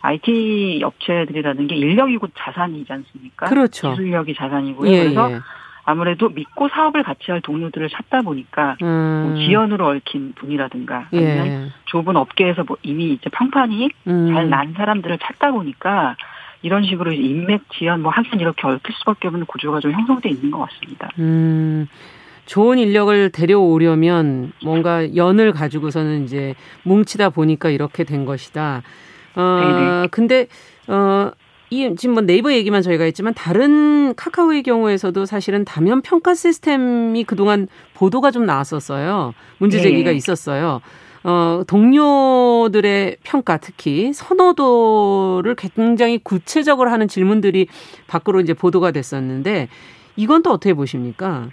IT 업체들이라는 게 인력이 곧 자산이지 않습니까? 그렇죠. 기술력이 자산이고요. 예, 그래서 예. 아무래도 믿고 사업을 같이 할 동료들을 찾다 보니까 음. 뭐 지연으로 얽힌 분이라든가 아니면 예. 좁은 업계에서 뭐 이미 이제 평판이 음. 잘난 사람들을 찾다 보니까 이런 식으로 인맥 지연, 뭐 학연 이렇게 얽힐 수밖에 없는 구조가 좀 형성돼 있는 것 같습니다. 음. 좋은 인력을 데려오려면 뭔가 연을 가지고서는 이제 뭉치다 보니까 이렇게 된 것이다. 어, 네네. 근데, 어, 이, 지금 뭐 네이버 얘기만 저희가 했지만 다른 카카오의 경우에서도 사실은 다면 평가 시스템이 그동안 보도가 좀 나왔었어요. 문제 제기가 네. 있었어요. 어, 동료들의 평가 특히 선호도를 굉장히 구체적으로 하는 질문들이 밖으로 이제 보도가 됐었는데 이건 또 어떻게 보십니까?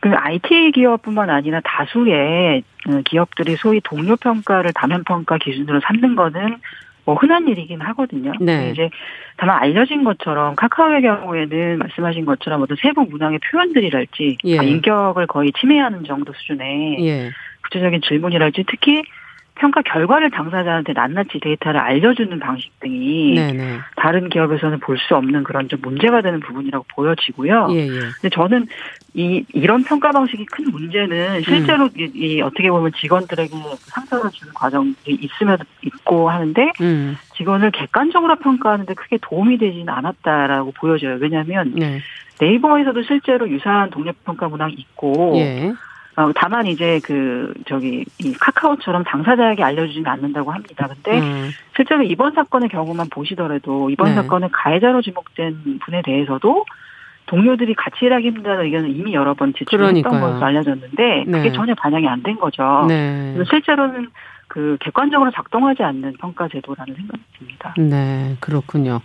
그 IT 기업뿐만 아니라 다수의 어, 기업들이 소위 동료 평가를 다면 평가 기준으로 삼는 거는 뭐 흔한 일이긴 하거든요. 네. 이제 다만 알려진 것처럼 카카오의 경우에는 말씀하신 것처럼 어떤 세부 문항의 표현들이랄지 예. 인격을 거의 침해하는 정도 수준의 예. 구체적인 질문이랄지 특히 평가 결과를 당사자한테 낱낱이 데이터를 알려주는 방식 등이 네네. 다른 기업에서는 볼 수 없는 그런 좀 문제가 되는 부분이라고 보여지고요. 예, 예. 근데 저는 이 이런 평가 방식이 큰 문제는 실제로 음. 이, 이, 어떻게 보면 직원들에게 상처를 주는 과정이 있으면 있고 하는데 음. 직원을 객관적으로 평가하는데 크게 도움이 되지는 않았다라고 보여져요. 왜냐하면 네. 네이버에서도 실제로 유사한 동료 평가 문항이 있고. 예. 어, 다만 이제 그 저기 이 카카오처럼 당사자에게 알려주지는 않는다고 합니다. 근데 음. 실제로 이번 사건의 경우만 보시더라도 이번 네. 사건의 가해자로 지목된 분에 대해서도 동료들이 같이 일하기 힘들다는 의견을 이미 여러 번 제출했던 것으로 알려졌는데 그게 네. 전혀 반영이 안 된 거죠. 네. 실제로는 그 객관적으로 작동하지 않는 평가 제도라는 생각이 듭니다. 네, 그렇군요.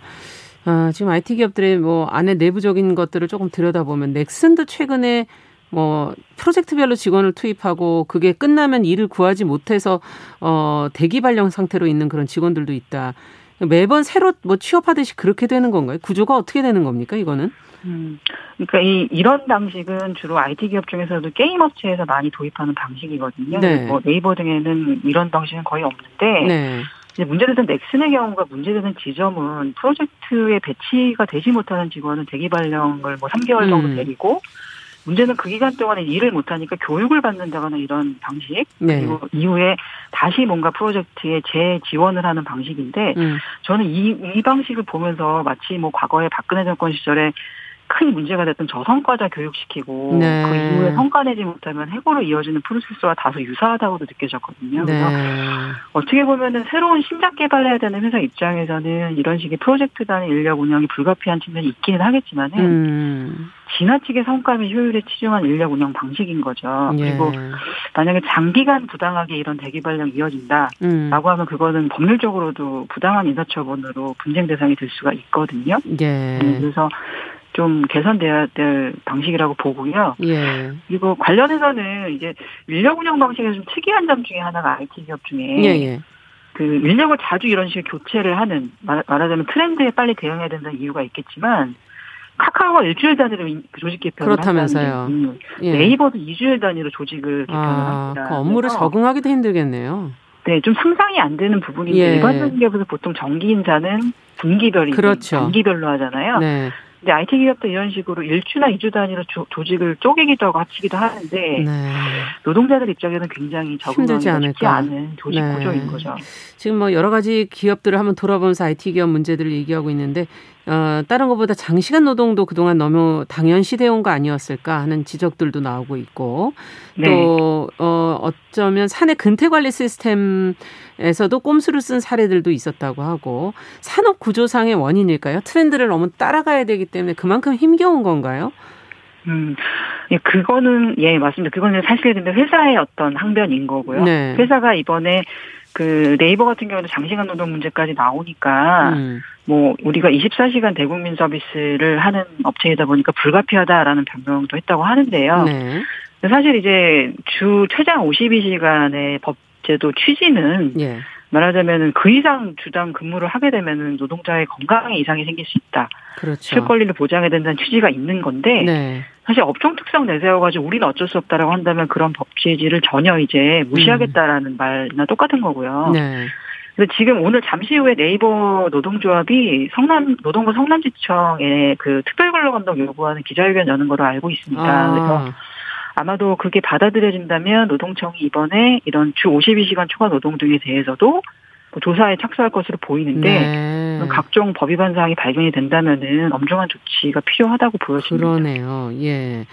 아, 지금 IT 기업들의 뭐 안에 내부적인 것들을 조금 들여다보면 넥슨도 최근에 뭐 프로젝트별로 직원을 투입하고 그게 끝나면 일을 구하지 못해서 어 대기 발령 상태로 있는 그런 직원들도 있다. 매번 새로 뭐 취업하듯이 그렇게 되는 건가요? 구조가 어떻게 되는 겁니까? 이거는? 음, 그러니까 이 이런 방식은 주로 IT 기업 중에서도 게임 업체에서 많이 도입하는 방식이거든요. 네. 뭐 네이버 등에는 이런 방식은 거의 없는데 네. 이제 문제되는 넥슨의 경우가 문제되는 지점은 프로젝트에 배치가 되지 못하는 직원은 대기 발령을 뭐 3개월 정도 음. 데리고 문제는 그 기간 동안에 일을 못하니까 교육을 받는다거나 이런 방식 네. 그리고 이후에 다시 뭔가 프로젝트에 재지원을 하는 방식인데 음. 저는 이, 이 방식을 보면서 마치 뭐 과거에 박근혜 정권 시절에 큰 문제가 됐던 저성과자 교육시키고 네. 그 이후에 성과 내지 못하면 해고로 이어지는 프로세스와 다소 유사하다고도 느껴졌거든요. 네. 그래서 어떻게 보면은 새로운 신작 개발해야 되는 회사 입장에서는 이런 식의 프로젝트 단위 인력 운영이 불가피한 측면이 있기는 하겠지만은 음. 지나치게 성과 및 효율에 치중한 인력 운영 방식인 거죠. 예. 그리고 만약에 장기간 부당하게 이런 대기 발령 이어진다라고 음. 하면 그거는 법률적으로도 부당한 인사처분으로 분쟁 대상이 될 수가 있거든요. 예. 네, 그래서 좀 개선돼야 될 방식이라고 보고요. 예. 그리고 관련해서는 이제 인력 운영 방식에서 좀 특이한 점 중에 하나가 IT 기업 중에 예, 예. 그 인력을 자주 이런 식으로 교체를 하는 말, 말하자면 트렌드에 빨리 대응해야 된다는 이유가 있겠지만 카카오가 일주일 단위로 조직 개편을 그렇다면서요. 예. 네이버도 2주일 단위로 조직을 개편을 아, 합니다. 그 업무를 적응하기도 힘들겠네요. 네, 좀 상상이 안 되는 부분인데 예. 일반적인 기업에서 보통 정기 인사는 분기별이 그렇죠. 단기별로 하잖아요. 네. 근데 IT 기업도 이런 식으로 1주나 2주 단위로 조, 직을 쪼개기도 하고 합치기도 하는데 네. 노동자들 입장에는 굉장히 적응하기 쉽지 않은 조직 네. 구조인 거죠. 지금 뭐 여러 가지 기업들을 한번 돌아보면서 IT 기업 문제들을 얘기하고 있는데 어, 다른 것보다 장시간 노동도 그동안 너무 당연시되어 거 아니었을까 하는 지적들도 나오고 있고 네. 또 어, 어쩌면 사내 근태 관리 시스템에서도 꼼수를 쓴 사례들도 있었다고 하고 산업 구조상의 원인일까요? 트렌드를 너무 따라가야 되기 때문에 그만큼 힘겨운 건가요? 음, 예, 그거는, 예, 맞습니다. 그거는 사실 근데 회사의 어떤 항변인 거고요. 네. 회사가 이번에 그 네이버 같은 경우도 장시간 노동 문제까지 나오니까 음. 뭐 우리가 24시간 대국민 서비스를 하는 업체이다 보니까 불가피하다라는 변명도 했다고 하는데요. 네. 사실 이제 주 최장 52시간의 법제도 취지는 예. 말하자면은 그 이상 주당 근무를 하게 되면은 노동자의 건강에 이상이 생길 수 있다. 그렇죠. 실 권리를 보장해야 된다는 취지가 있는 건데 네. 사실 업종 특성 내세워가지고 우리는 어쩔 수 없다라고 한다면 그런 법 취지를 전혀 이제 무시하겠다라는 음. 말이나 똑같은 거고요. 네. 근데 지금 오늘 잠시 후에 네이버 노동조합이 성남 노동부 성남지청에 그 특별근로감독 요구하는 기자회견 여는 거로 알고 있습니다. 아. 그래서 아마도 그게 받아들여진다면 노동청이 이번에 이런 주 52시간 초과 노동 등에 대해서도 뭐 조사에 착수할 것으로 보이는데 네. 각종 법 위반 사항이 발견이 된다면은 엄중한 조치가 필요하다고 보여집니다. 그러네요. 예.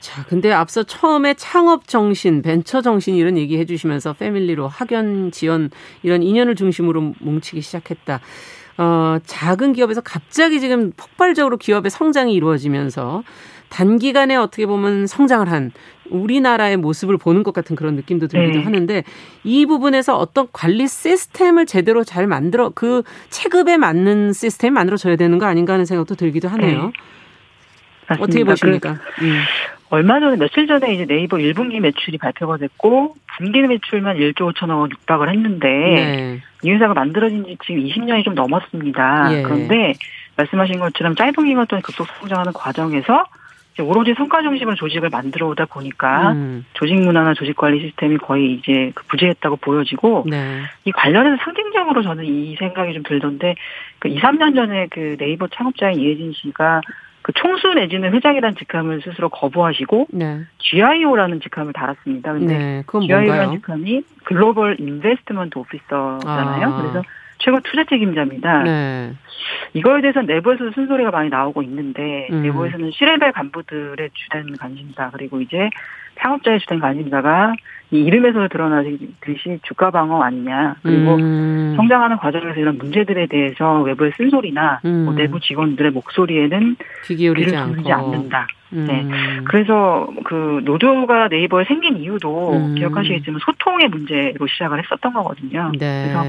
자, 근데 앞서 처음에 창업 정신, 벤처 정신 이런 얘기 해주시면서 패밀리로 학연 지원 이런 인연을 중심으로 뭉치기 시작했다. 어, 작은 기업에서 갑자기 지금 폭발적으로 기업의 성장이 이루어지면서 단기간에 어떻게 보면 성장을 한 우리나라의 모습을 보는 것 같은 그런 느낌도 들기도 네. 하는데 이 부분에서 어떤 관리 시스템을 제대로 잘 만들어 그 체급에 맞는 시스템 만들어져야 되는 거 아닌가 하는 생각도 들기도 하네요. 네. 어떻게 보십니까? 그, 음. 얼마 전에 며칠 전에 이제 네이버 1분기 매출이 발표가 됐고 분기 매출만 1조 5천억 원 육박을 했는데 네. 이 회사가 만들어진 지 지금 20년이 좀 넘었습니다. 예. 그런데 말씀하신 것처럼 짧은 기간 동안 급속 성장하는 과정에서 오로지 성과 중심으로 조직을 만들어 오다 보니까 음. 조직 문화나 조직 관리 시스템이 거의 이제 그 부재했다고 보여지고 네. 이 관련해서 상징적으로 저는 이 생각이 좀 들던데 그 2, 3년 전에 그 네이버 창업자인 이혜진 씨가 그 총수 내지는 회장이라는 직함을 스스로 거부하시고 네. GIO라는 직함을 달았습니다. 근데 네, GIO라는 직함이 글로벌 인베스트먼트 오피서잖아요. 아. 그래서 최고 투자 책임자입니다. 네. 이거에 대해서 내부에서도 쓴소리가 많이 나오고 있는데 음. 내부에서는 시레벨 간부들의 주된 관심사 그리고 이제 창업자의 주된 관심사가 이 이름에서 드러나듯이 주가 방어 아니냐 그리고 음. 성장하는 과정에서 이런 문제들에 대해서 외부의 쓴소리나 뭐 음. 뭐 내부 직원들의 목소리에는 귀 기울이지 않는다. 네. 음. 그래서 그 노조가 네이버에 생긴 이유도 음. 기억하시겠지만 소통의 문제로 시작을 했었던 거거든요. 네. 그래서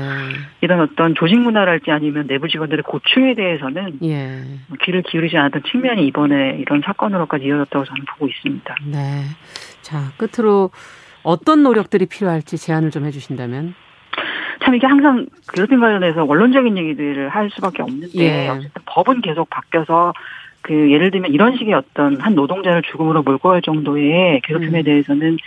이런 어떤 조직 문화랄지 아니면 내부 직원들의 고충에 대해서는 예. 귀를 기울이지 않았던 측면이 이번에 이런 사건으로까지 이어졌다고 저는 보고 있습니다. 네. 자, 끝으로 어떤 노력들이 필요할지 제안을 좀 해주신다면? 참 이게 항상 괴롭힘 관련해서 원론적인 얘기들을 할 수밖에 없는데 예. 어쨌든 법은 계속 바뀌어서 그 예를 들면 이런 식의 어떤 한 노동자를 죽음으로 몰고 갈 정도의 괴롭힘에 음. 대해서는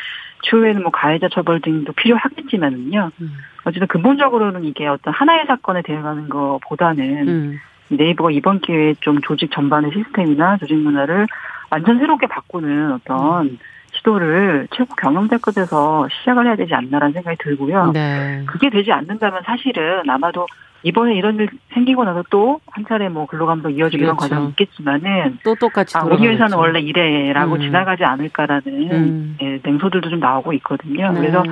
추후에는 뭐 가해자 처벌 등도 필요하겠지만은요. 음. 어쨌든 근본적으로는 이게 어떤 하나의 사건에 대응하는 것보다는 음. 네이버가 이번 기회에 좀 조직 전반의 시스템이나 조직 문화를 완전 새롭게 바꾸는 어떤 음. 시도를 최고 경영자급에서 시작을 해야 되지 않나라는 생각이 들고요. 네. 그게 되지 않는다면 사실은 아마도 이번에 이런 일 생기고 나서 또 한 차례 뭐 근로감독 이어지고 그렇죠. 이런 과정이 있겠지만은 또 똑같이 아, 우리 회사는 원래 이래라고 음. 지나가지 않을까라는 음. 예, 냉소들도 좀 나오고 있거든요. 네. 그래서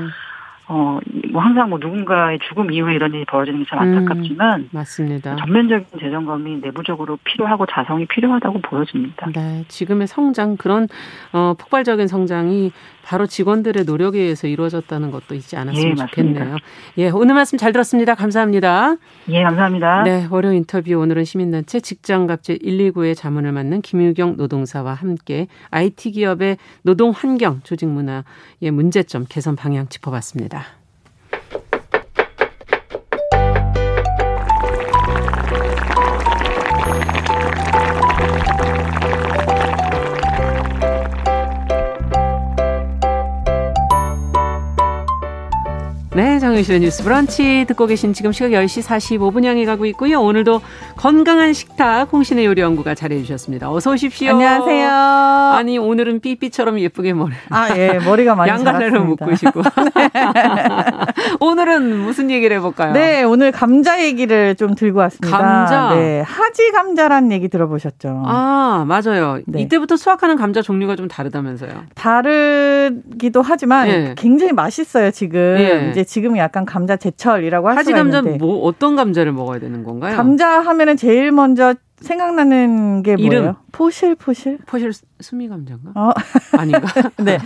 어, 뭐 항상 뭐 누군가의 죽음 이후에 이런 일이 벌어지는 게 참 안타깝지만 음, 맞습니다. 전면적인 재점검이 내부적으로 필요하고 자성이 필요하다고 보여집니다. 네, 지금의 성장 그런 어, 폭발적인 성장이 바로 직원들의 노력에 의해서 이루어졌다는 것도 잊지 않았으면 예, 좋겠네요. 예, 오늘 말씀 잘 들었습니다. 감사합니다. 예, 감사합니다. 네, 월요 인터뷰 오늘은 시민단체 직장갑질 129의 자문을 맡는 김유경 노동사와 함께 IT 기업의 노동 환경, 조직 문화의 문제점 개선 방향 짚어봤습니다. 정유실의 뉴스 브런치 듣고 계신 지금 시각 10시 45분 향해 가고 있고요. 오늘도 건강한 식탁 홍신의 요리 연구가 잘해 주셨습니다. 어서 오십시오. 안녕하세요. 아니 오늘은 삐삐처럼 예쁘게 머리. 아 예, 머리가 많이 양갈래로 묶으시고. 네. 오늘은 무슨 얘기를 해 볼까요? 네, 오늘 감자 얘기를 좀 들고 왔습니다. 감자. 네, 하지 감자란 얘기 들어보셨죠? 아 맞아요. 네. 이때부터 수확하는 감자 종류가 좀 다르다면서요? 다르기도 하지만 네. 굉장히 맛있어요 지금. 네. 이제 지금 약간 감자 제철이라고 할 수가 있는데. 하지 감자 뭐 어떤 감자를 먹어야 되는 건가요? 감자 하면은 제일 먼저 생각나는 게 뭐예요? 이름. 포실 포실? 포실 수미 감자인가? 어. 아닌가? 네.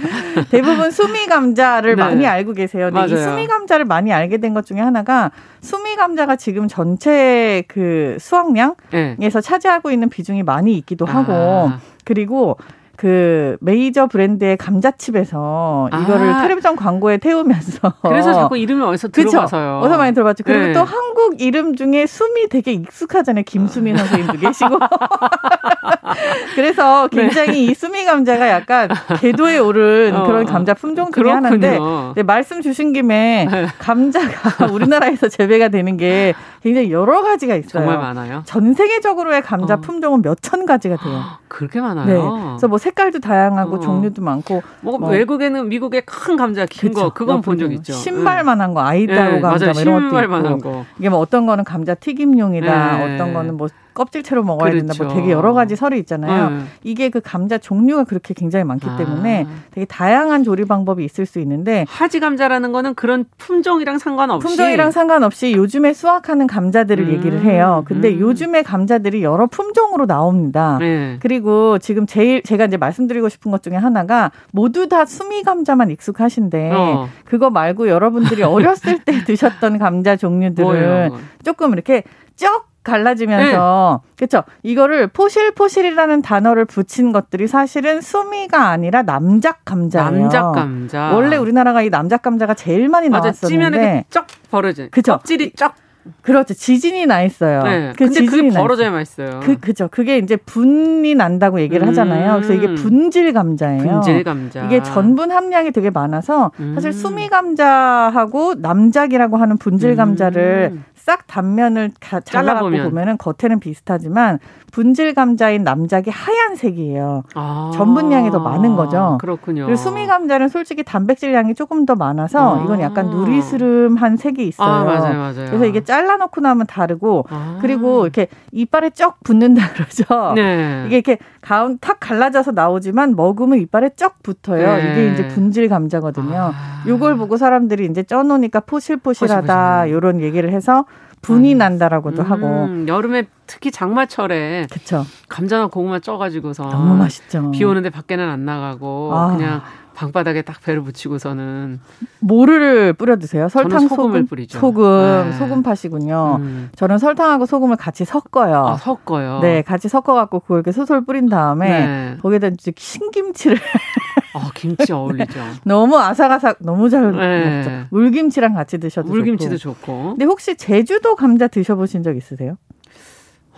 대부분 수미 감자를 네. 많이 알고 계세요. 근데. 이 수미 감자를 많이 알게 된 것 중에 하나가 수미 감자가 지금 전체 그 수확량에서 네. 차지하고 있는 비중이 많이 있기도 하고 아. 그리고 그 메이저 브랜드의 감자칩에서 이거를 아. 텔레비전 광고에 태우면서 그래서 자꾸 이름이 어디서 들어봐서요. 어디서 많이 들어봤죠. 그리고 네. 또 한국 이름 중에 숨이 되게 익숙하잖아요. 김수민 선생님도 계시고. 그래서 굉장히 네. 이 수미 감자가 약간 궤도에 오른 어. 그런 감자 품종 중에 하나인데 네, 말씀 주신 김에 네. 감자가 우리나라에서 재배가 되는 게 굉장히 여러 가지가 있어요. 정말 많아요. 전 세계적으로의 감자 어. 품종은 몇 천 가지가 돼요. 그렇게 많아요. 네. 그래서 뭐 색깔도 다양하고 어. 종류도 많고. 뭐, 뭐, 외국에는 미국의 큰 감자 긴 거 그건 본 적 있죠. 신발만한 거 아이다로 네, 감자 뭐 이런 것도 있고. 거. 이게 뭐 어떤 거는 감자 튀김용이다. 네. 어떤 거는 뭐 껍질 채로 먹어야 그렇죠. 된다. 뭐 되게 여러 가지 설이 있잖아요. 음. 이게 그 감자 종류가 그렇게 굉장히 많기 아. 때문에 되게 다양한 조리 방법이 있을 수 있는데 하지 감자라는 거는 그런 품종이랑 상관없이 품종이랑 상관없이 요즘에 수확하는 감자들을 음. 얘기를 해요. 근데 음. 요즘에 감자들이 여러 품종으로 나옵니다. 네. 그리고 지금 제일 제가 이제 말씀드리고 싶은 것 중에 하나가 모두 다 수미 감자만 익숙하신데 어. 그거 말고 여러분들이 어렸을 때 드셨던 감자 종류들을 조금 이렇게 쩍 갈라지면서 네. 그렇죠. 이거를 포실포실이라는 단어를 붙인 것들이 사실은 수미가 아니라 남작 감자예요. 남작 감자. 원래 우리나라가 이 남작 감자가 제일 많이 나왔었는데 찌면에 쩍 벌어져. 그죠. 껍질이 쫙 그렇죠. 지진이 나 있어요. 네. 그 근데 그게 벌어져야 맛있어요. 그, 그죠. 그게 이제 분이 난다고 얘기를 음. 하잖아요. 그래서 이게 분질 감자예요. 분질 감자. 이게 전분 함량이 되게 많아서 사실 음. 수미 감자하고 남작이라고 하는 분질 감자를 음. 싹 단면을 잘라갖고 보면은 겉에는 비슷하지만 분질 감자인 남작이 하얀색이에요. 아, 전분량이 더 많은 거죠. 그렇군요. 그리고 수미 감자는 솔직히 단백질량이 조금 더 많아서 아. 이건 약간 누리스름한 색이 있어요. 아, 맞아요, 맞아요. 그래서 이게 잘라놓고 나면 다르고 아. 그리고 이렇게 이빨에 쩍 붙는다 그러죠. 네. 이게 이렇게 가운 탁 갈라져서 나오지만 먹으면 이빨에 쩍 붙어요. 네. 이게 이제 분질 감자거든요. 아. 요걸 보고 사람들이 이제 쪄놓으니까 포실포실하다 포실포실. 이런 얘기를 해서 분이 음. 난다라고도 음, 하고 여름에 특히 장마철에 그쵸. 감자나 고구마 쪄가지고서 너무 맛있죠. 비 오는데 밖에는 안 나가고 아. 그냥 방바닥에 딱 배를 붙이고서는 뭐를 뿌려 드세요? 설탕 소금을 소금, 뿌리죠. 소금 네. 소금 파시군요. 음. 저는 설탕하고 소금을 같이 섞어요. 아, 섞어요. 네, 같이 섞어 갖고 그걸 이렇게 솔솔 뿌린 다음에 네. 거기에다 이제 신김치를 아, 김치 어울리죠. 너무 아삭아삭 너무 잘 네. 먹죠. 물김치랑 같이 드셔도 물김치도 좋고. 좋고. 근데 혹시 제주도 감자 드셔보신 적 있으세요?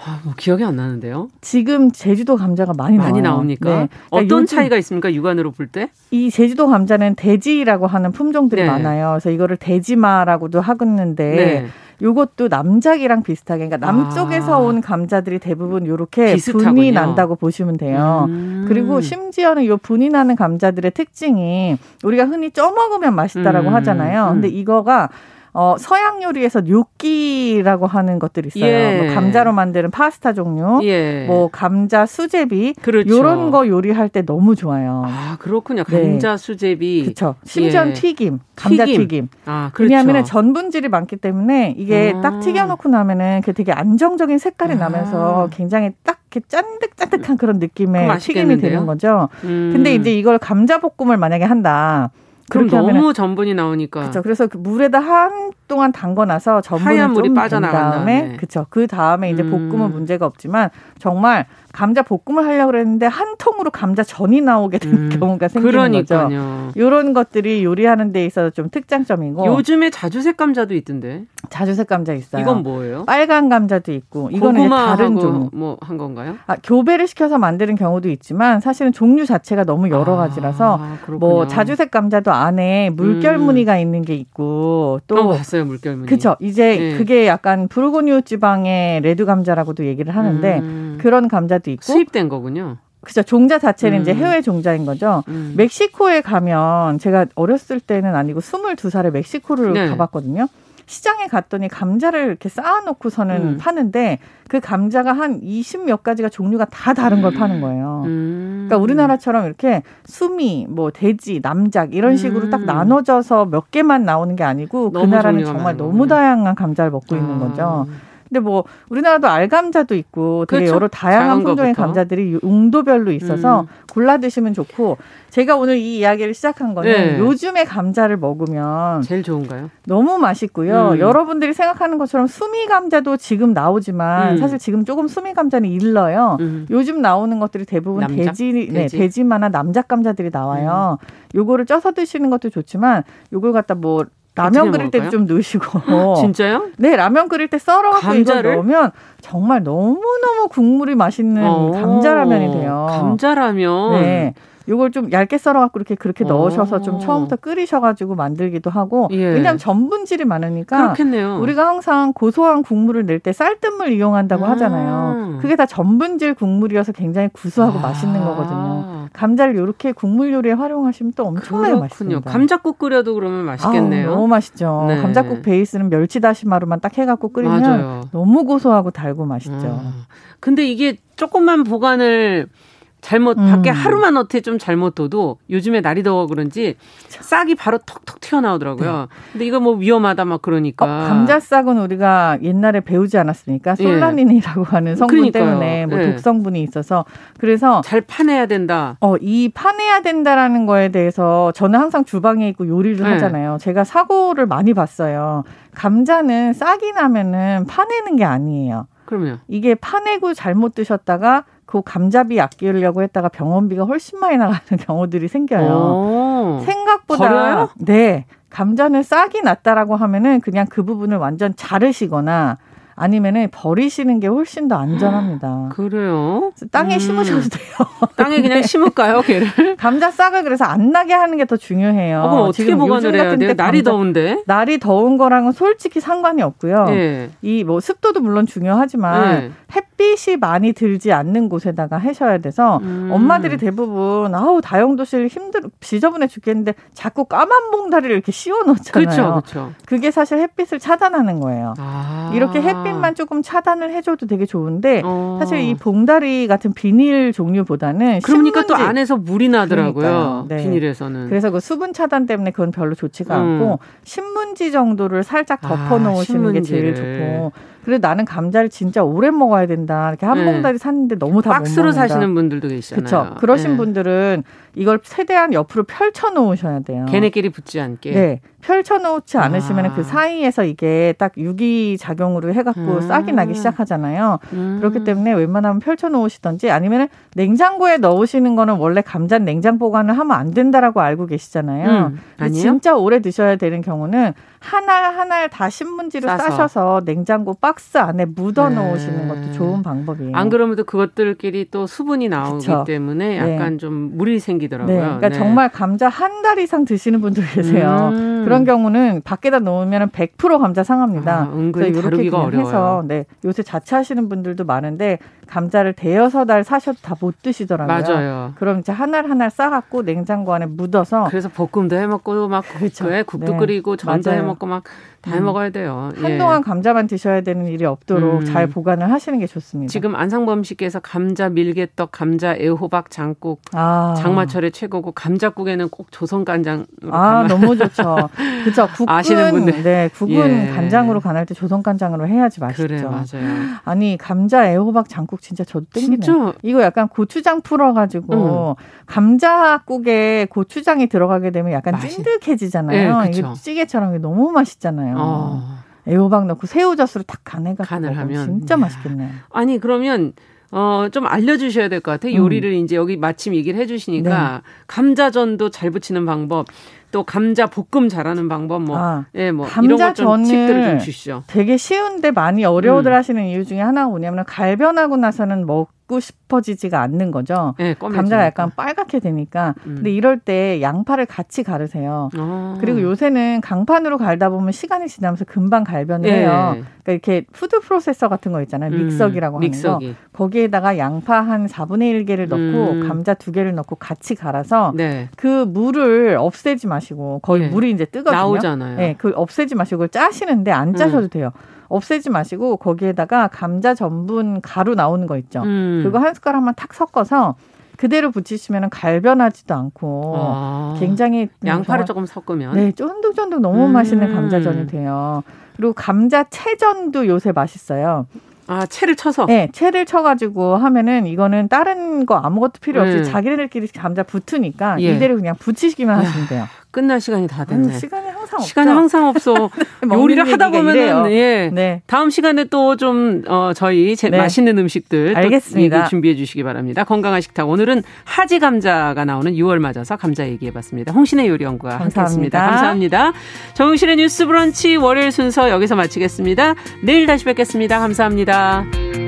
아, 뭐 기억이 안 나는데요. 지금 제주도 감자가 많이 많이 나와요. 나옵니까? 네. 그러니까 어떤 차이가 있습니까? 육안으로 볼 때? 이 제주도 감자는 대지라고 하는 품종들이 네. 많아요. 그래서 이거를 대지마라고도 하겠는데 네. 요것도 남작이랑 비슷하게 그러니까 남쪽에서 아. 온 감자들이 대부분 요렇게 비슷하군요. 분이 난다고 보시면 돼요. 음. 그리고 심지어는 요 분이 나는 감자들의 특징이 우리가 흔히 쪄 먹으면 맛있다라고 음. 하잖아요. 근데 음. 이거가 어, 서양 요리에서 뇨끼라고 하는 것들이 있어요. 예. 뭐 감자로 만드는 파스타 종류, 예. 뭐 감자 수제비, 그렇죠. 요런 거 요리할 때 너무 좋아요. 아 그렇군요. 네. 감자 네. 수제비, 그렇죠. 심지어 예. 튀김, 감자 튀김. 튀김. 아 그렇죠. 왜냐하면 전분질이 많기 때문에 이게 아. 딱 튀겨놓고 나면은 그 되게 안정적인 색깔이 아. 나면서 굉장히 딱 이렇게 짠득짠득한 그런 느낌의 튀김이 되는 거죠. 음. 근데 이제 이걸 감자 볶음을 만약에 한다. 그럼 너무 전분이 나오니까. 그렇죠. 그래서 그 물에다 한동안 담궈 놔서 전분을 물이 빠져나간 다음에 그렇죠. 그 다음에 이제 음. 문제가 없지만 정말 감자 볶음을 하려고 그랬는데 한 통으로 감자 전이 나오게 되는 음, 경우가 생기는 그러니까요. 거죠. 이런 것들이 요리하는 데 있어서 좀 특장점이고 요즘에 자주색 감자도 있던데. 자주색 감자 있어요. 이건 뭐예요? 빨간 감자도 있고 이거는 다른 종류. 뭐한 건가요? 아, 교배를 시켜서 만드는 경우도 있지만 사실은 종류 자체가 너무 여러 아, 가지라서 뭐 자주색 감자도 또 안에 물결 음. 무늬가 음. 있는 게 있고 또 어, 봤어요 물결 무늬. 그렇죠. 이제 네. 그게 약간 부르고뉴 지방의 레드 감자라고도 얘기를 하는데 음. 그런 감자도 있고 수입된 거군요. 그죠. 종자 자체는 음. 이제 해외 종자인 거죠. 음. 멕시코에 가면 제가 어렸을 때는 아니고 22살에 멕시코를 네. 가봤거든요. 시장에 갔더니 감자를 이렇게 쌓아놓고서는 음. 파는데 그 감자가 한 20몇 가지가 종류가 다 다른 걸 파는 거예요. 음. 그러니까 우리나라처럼 이렇게 수미, 뭐 돼지, 남작 이런 식으로 음. 딱 나눠져서 몇 개만 나오는 게 아니고 그 나라는 정말 너무 다양한 감자를 먹고 아. 있는 거죠. 근데 뭐 우리나라도 알감자도 있고 되게 그렇죠. 여러 다양한 품종의. 감자들이 용도별로 있어서 음. 골라 드시면 좋고 제가 오늘 이 이야기를 시작한 거는 네. 요즘에 감자를 먹으면 제일 좋은가요? 너무 맛있고요. 음. 여러분들이 생각하는 것처럼 수미 감자도 지금 나오지만 음. 사실 지금 조금 수미 감자는 일러요. 음. 요즘 나오는 것들이 대부분 남작? 돼지, 네, 돼지? 돼지만한 남작 감자들이 나와요. 음. 요거를 쪄서 드시는 것도 좋지만 요걸 갖다 뭐 라면 끓일 때 좀 넣으시고. 진짜요? 네, 라면 끓일 때 썰어갖고 이거 넣으면 정말 너무너무 국물이 맛있는 감자라면이 돼요. 감자라면? 네. 요걸 좀 얇게 썰어갖고 이렇게 그렇게 넣으셔서 좀 처음부터 끓이셔가지고 만들기도 하고 예. 왜냐하면 전분질이 많으니까 그렇겠네요. 우리가 항상 고소한 국물을 낼 때 쌀뜨물 이용한다고 아. 하잖아요. 그게 다 전분질 국물이어서 굉장히 구수하고 아. 맛있는 거거든요. 감자를 이렇게 국물 요리에 활용하시면 또 엄청나게 맛있습니다. 감자국 끓여도 그러면 맛있겠네요. 아우, 너무 맛있죠. 네. 감자국 베이스는 멸치 다시마로만 딱 해갖고 끓이면 맞아요. 너무 고소하고 달고 맛있죠. 아. 근데 이게 조금만 보관을 잘못 음. 밖에 하루만 어떻게 좀 잘못 둬도 요즘에 날이 더워 그런지 싹이 바로 톡톡 튀어나오더라고요. 네. 근데 이거 뭐 위험하다 막 그러니까. 어, 감자싹은 우리가 옛날에 배우지 않았습니까? 예. 솔라닌이라고 예. 하는 성분 그러니까요. 때문에 뭐 예. 독성분이 있어서 그래서 잘 파내야 된다. 어, 이 파내야 된다라는 거에 대해서 저는 항상 주방에 있고 요리를 예. 하잖아요. 제가 사고를 많이 봤어요. 감자는 싹이 나면은 파내는 게 아니에요. 그러면 이게 파내고 잘못 드셨다가 그 감자비 아끼려고 했다가 병원비가 훨씬 많이 나가는 경우들이 생겨요. 생각보다 버려요? 네. 감자는 싹이 났다라고 하면은 그냥 그 부분을 완전 자르시거나 아니면은 버리시는 게 훨씬 더 안전합니다. 그래요? 땅에 음. 심으셔도 돼요. 땅에 그냥 심을까요, 걔를? 감자 싹을 그래서 안 나게 하는 게 더 중요해요. 어, 그럼 어떻게 보관을 해야 돼요? 날이 더운데? 날이 더운 거랑은 솔직히 상관이 없고요. 네. 이뭐 습도도 물론 중요하지만 네. 햇빛이 많이 들지 않는 곳에다가 하셔야 돼서 음. 엄마들이 대부분 아우 다용도실 힘들 지저분해 죽겠는데 자꾸 까만 봉다리를 이렇게 씌워 놓잖아요. 그렇죠, 그렇죠. 그게 사실 햇빛을 차단하는 거예요. 아. 이렇게 햇 빛만 조금 차단을 해줘도 되게 좋은데 어. 사실 이 봉다리 같은 비닐 종류보다는 그러니까 신문지. 또 안에서 물이 나더라고요. 네. 비닐에서는. 그래서 그 수분 차단 때문에 그건 별로 좋지가 음. 않고 신문지 정도를 살짝 덮어 놓으시는 아, 게 제일 좋고 그래 나는 감자를 진짜 오래 먹어야 된다. 이렇게 한 네. 봉다리 샀는데 너무 다 박스로 사시는 분들도 계시잖아요. 그렇죠. 그러신 네. 분들은 이걸 최대한 옆으로 펼쳐 놓으셔야 돼요. 걔네끼리 붙지 않게. 네. 펼쳐 놓지 않으시면 아. 그 사이에서 이게 딱 유기 작용으로 해 갖고 음. 싹이 나기 시작하잖아요. 음. 그렇기 때문에 웬만하면 펼쳐 놓으시던지 아니면 냉장고에 넣으시는 거는 원래 감자 냉장 보관을 하면 안 된다라고 알고 계시잖아요. 음. 아니요? 진짜 오래 드셔야 되는 경우는 하나 하나 다 신문지로 싸서. 싸셔서 냉장고 박스 안에 묻어 놓으시는 네. 것도 좋은 방법이에요. 안 그러면 또 그것들끼리 또 수분이 나오기 그쵸. 때문에 네. 약간 네. 좀 물이 생기더라고요. 네. 그러니까 네. 정말 감자 한 달 이상 드시는 분들 계세요. 음. 그런 경우는 밖에다 놓으면 100% 감자 상합니다. 아, 은근히 그래서 이렇게 그냥 어려워요. 해서 네. 요새 자취하시는 분들도 많은데 감자를 대여섯 달 사셔도 다 못 드시더라고요. 맞아요. 그럼 이제 하나 하나 싸갖고 냉장고 안에 묻어서 그래서 볶음도 해먹고 막 그렇죠. 국도 네. 끓이고 전도 해먹고 막 다 해먹어야 음. 돼요. 한동안 예. 감자만 드셔야 되는 일이 없도록 음. 잘 보관을 하시는 게 좋습니다. 지금 안상범 씨께서 감자 밀개떡, 감자 애호박 장국, 아. 장마철에 최고고 감자국에는 꼭 조선 간장. 아 너무 좋죠. 그렇죠. 국은 아시는 분들. 네, 국은 예. 간장으로 간할 때 조선 간장으로 해야지 맛있죠. 그래 맞아요. 아니 감자 애호박 장국 진짜 저도 땡기네요. 진짜? 이거 약간 고추장 풀어가지고 음. 감자국에 고추장이 들어가게 되면 약간 맛이... 찐득해지잖아요. 네, 이게 찌개처럼 너무 맛있잖아요. 어. 애호박 넣고 새우젓으로 탁 간해가 간을 하면 진짜 맛있겠네요. 아니 그러면 어, 좀 알려주셔야 될 것 같아요. 요리를 음. 이제 여기 마침 얘기를 해주시니까 네. 감자전도 잘 부치는 방법, 또 감자 볶음 잘하는 방법 뭐, 아, 예, 뭐 이런 것좀 팁들을 좀 주시죠. 되게 쉬운데 많이 어려워들 음. 하시는 이유 중에 하나가 뭐냐면 갈변하고 나서는 먹 고싶 깊어지지가 않는 거죠. 네, 감자가 약간 빨갛게 되니까. 음. 근데 이럴 때 양파를 같이 가르세요. 아. 그리고 요새는 강판으로 갈다 보면 시간이 지나면서 금방 갈변을 네. 해요. 그러니까 이렇게 food processor 같은 거 있잖아요. 음, 믹서기라고 하는 믹서기. 거. 거기에다가 양파 한 4분의 1개를 넣고 음. 감자 2개를 넣고 같이 갈아서 네. 그 물을 없애지 마시고 거의 네. 물이 이제 뜨거든요. 나오잖아요. 네, 그 없애지 마시고 짜시는데 안 짜셔도 음. 돼요. 없애지 마시고 거기에다가 감자 전분 가루 나오는 거 있죠. 음. 그거 한 숟가락만 탁 섞어서 그대로 붙이시면 갈변하지도 않고 아. 굉장히 양파를 조금 섞으면 네 쫀득쫀득 너무 음. 맛있는 감자전이 돼요. 그리고 감자 채전도 요새 맛있어요. 아, 채를 쳐서? 네, 채를 쳐가지고 하면은 이거는 다른 거 아무것도 필요 없이 네. 자기네들끼리 감자 붙으니까 예. 이대로 그냥 붙이기만 하시면 돼요. 끝날 시간이 다 됐네. 음, 시간이 항상 없죠. 시간이 항상 없어. 요리를 하다 보면은 예. 네. 다음 시간에 또좀 어, 저희 제, 네. 맛있는 음식들 알겠습니다. 준비해 주시기 바랍니다. 건강한 식탁 오늘은 하지 감자가 나오는 6월 맞아서 감자 얘기해 봤습니다. 홍신의 요리 연구가 함께했습니다. 감사합니다. 정용실의 뉴스 브런치 월요일 순서 여기서 마치겠습니다. 내일 다시 뵙겠습니다. 감사합니다.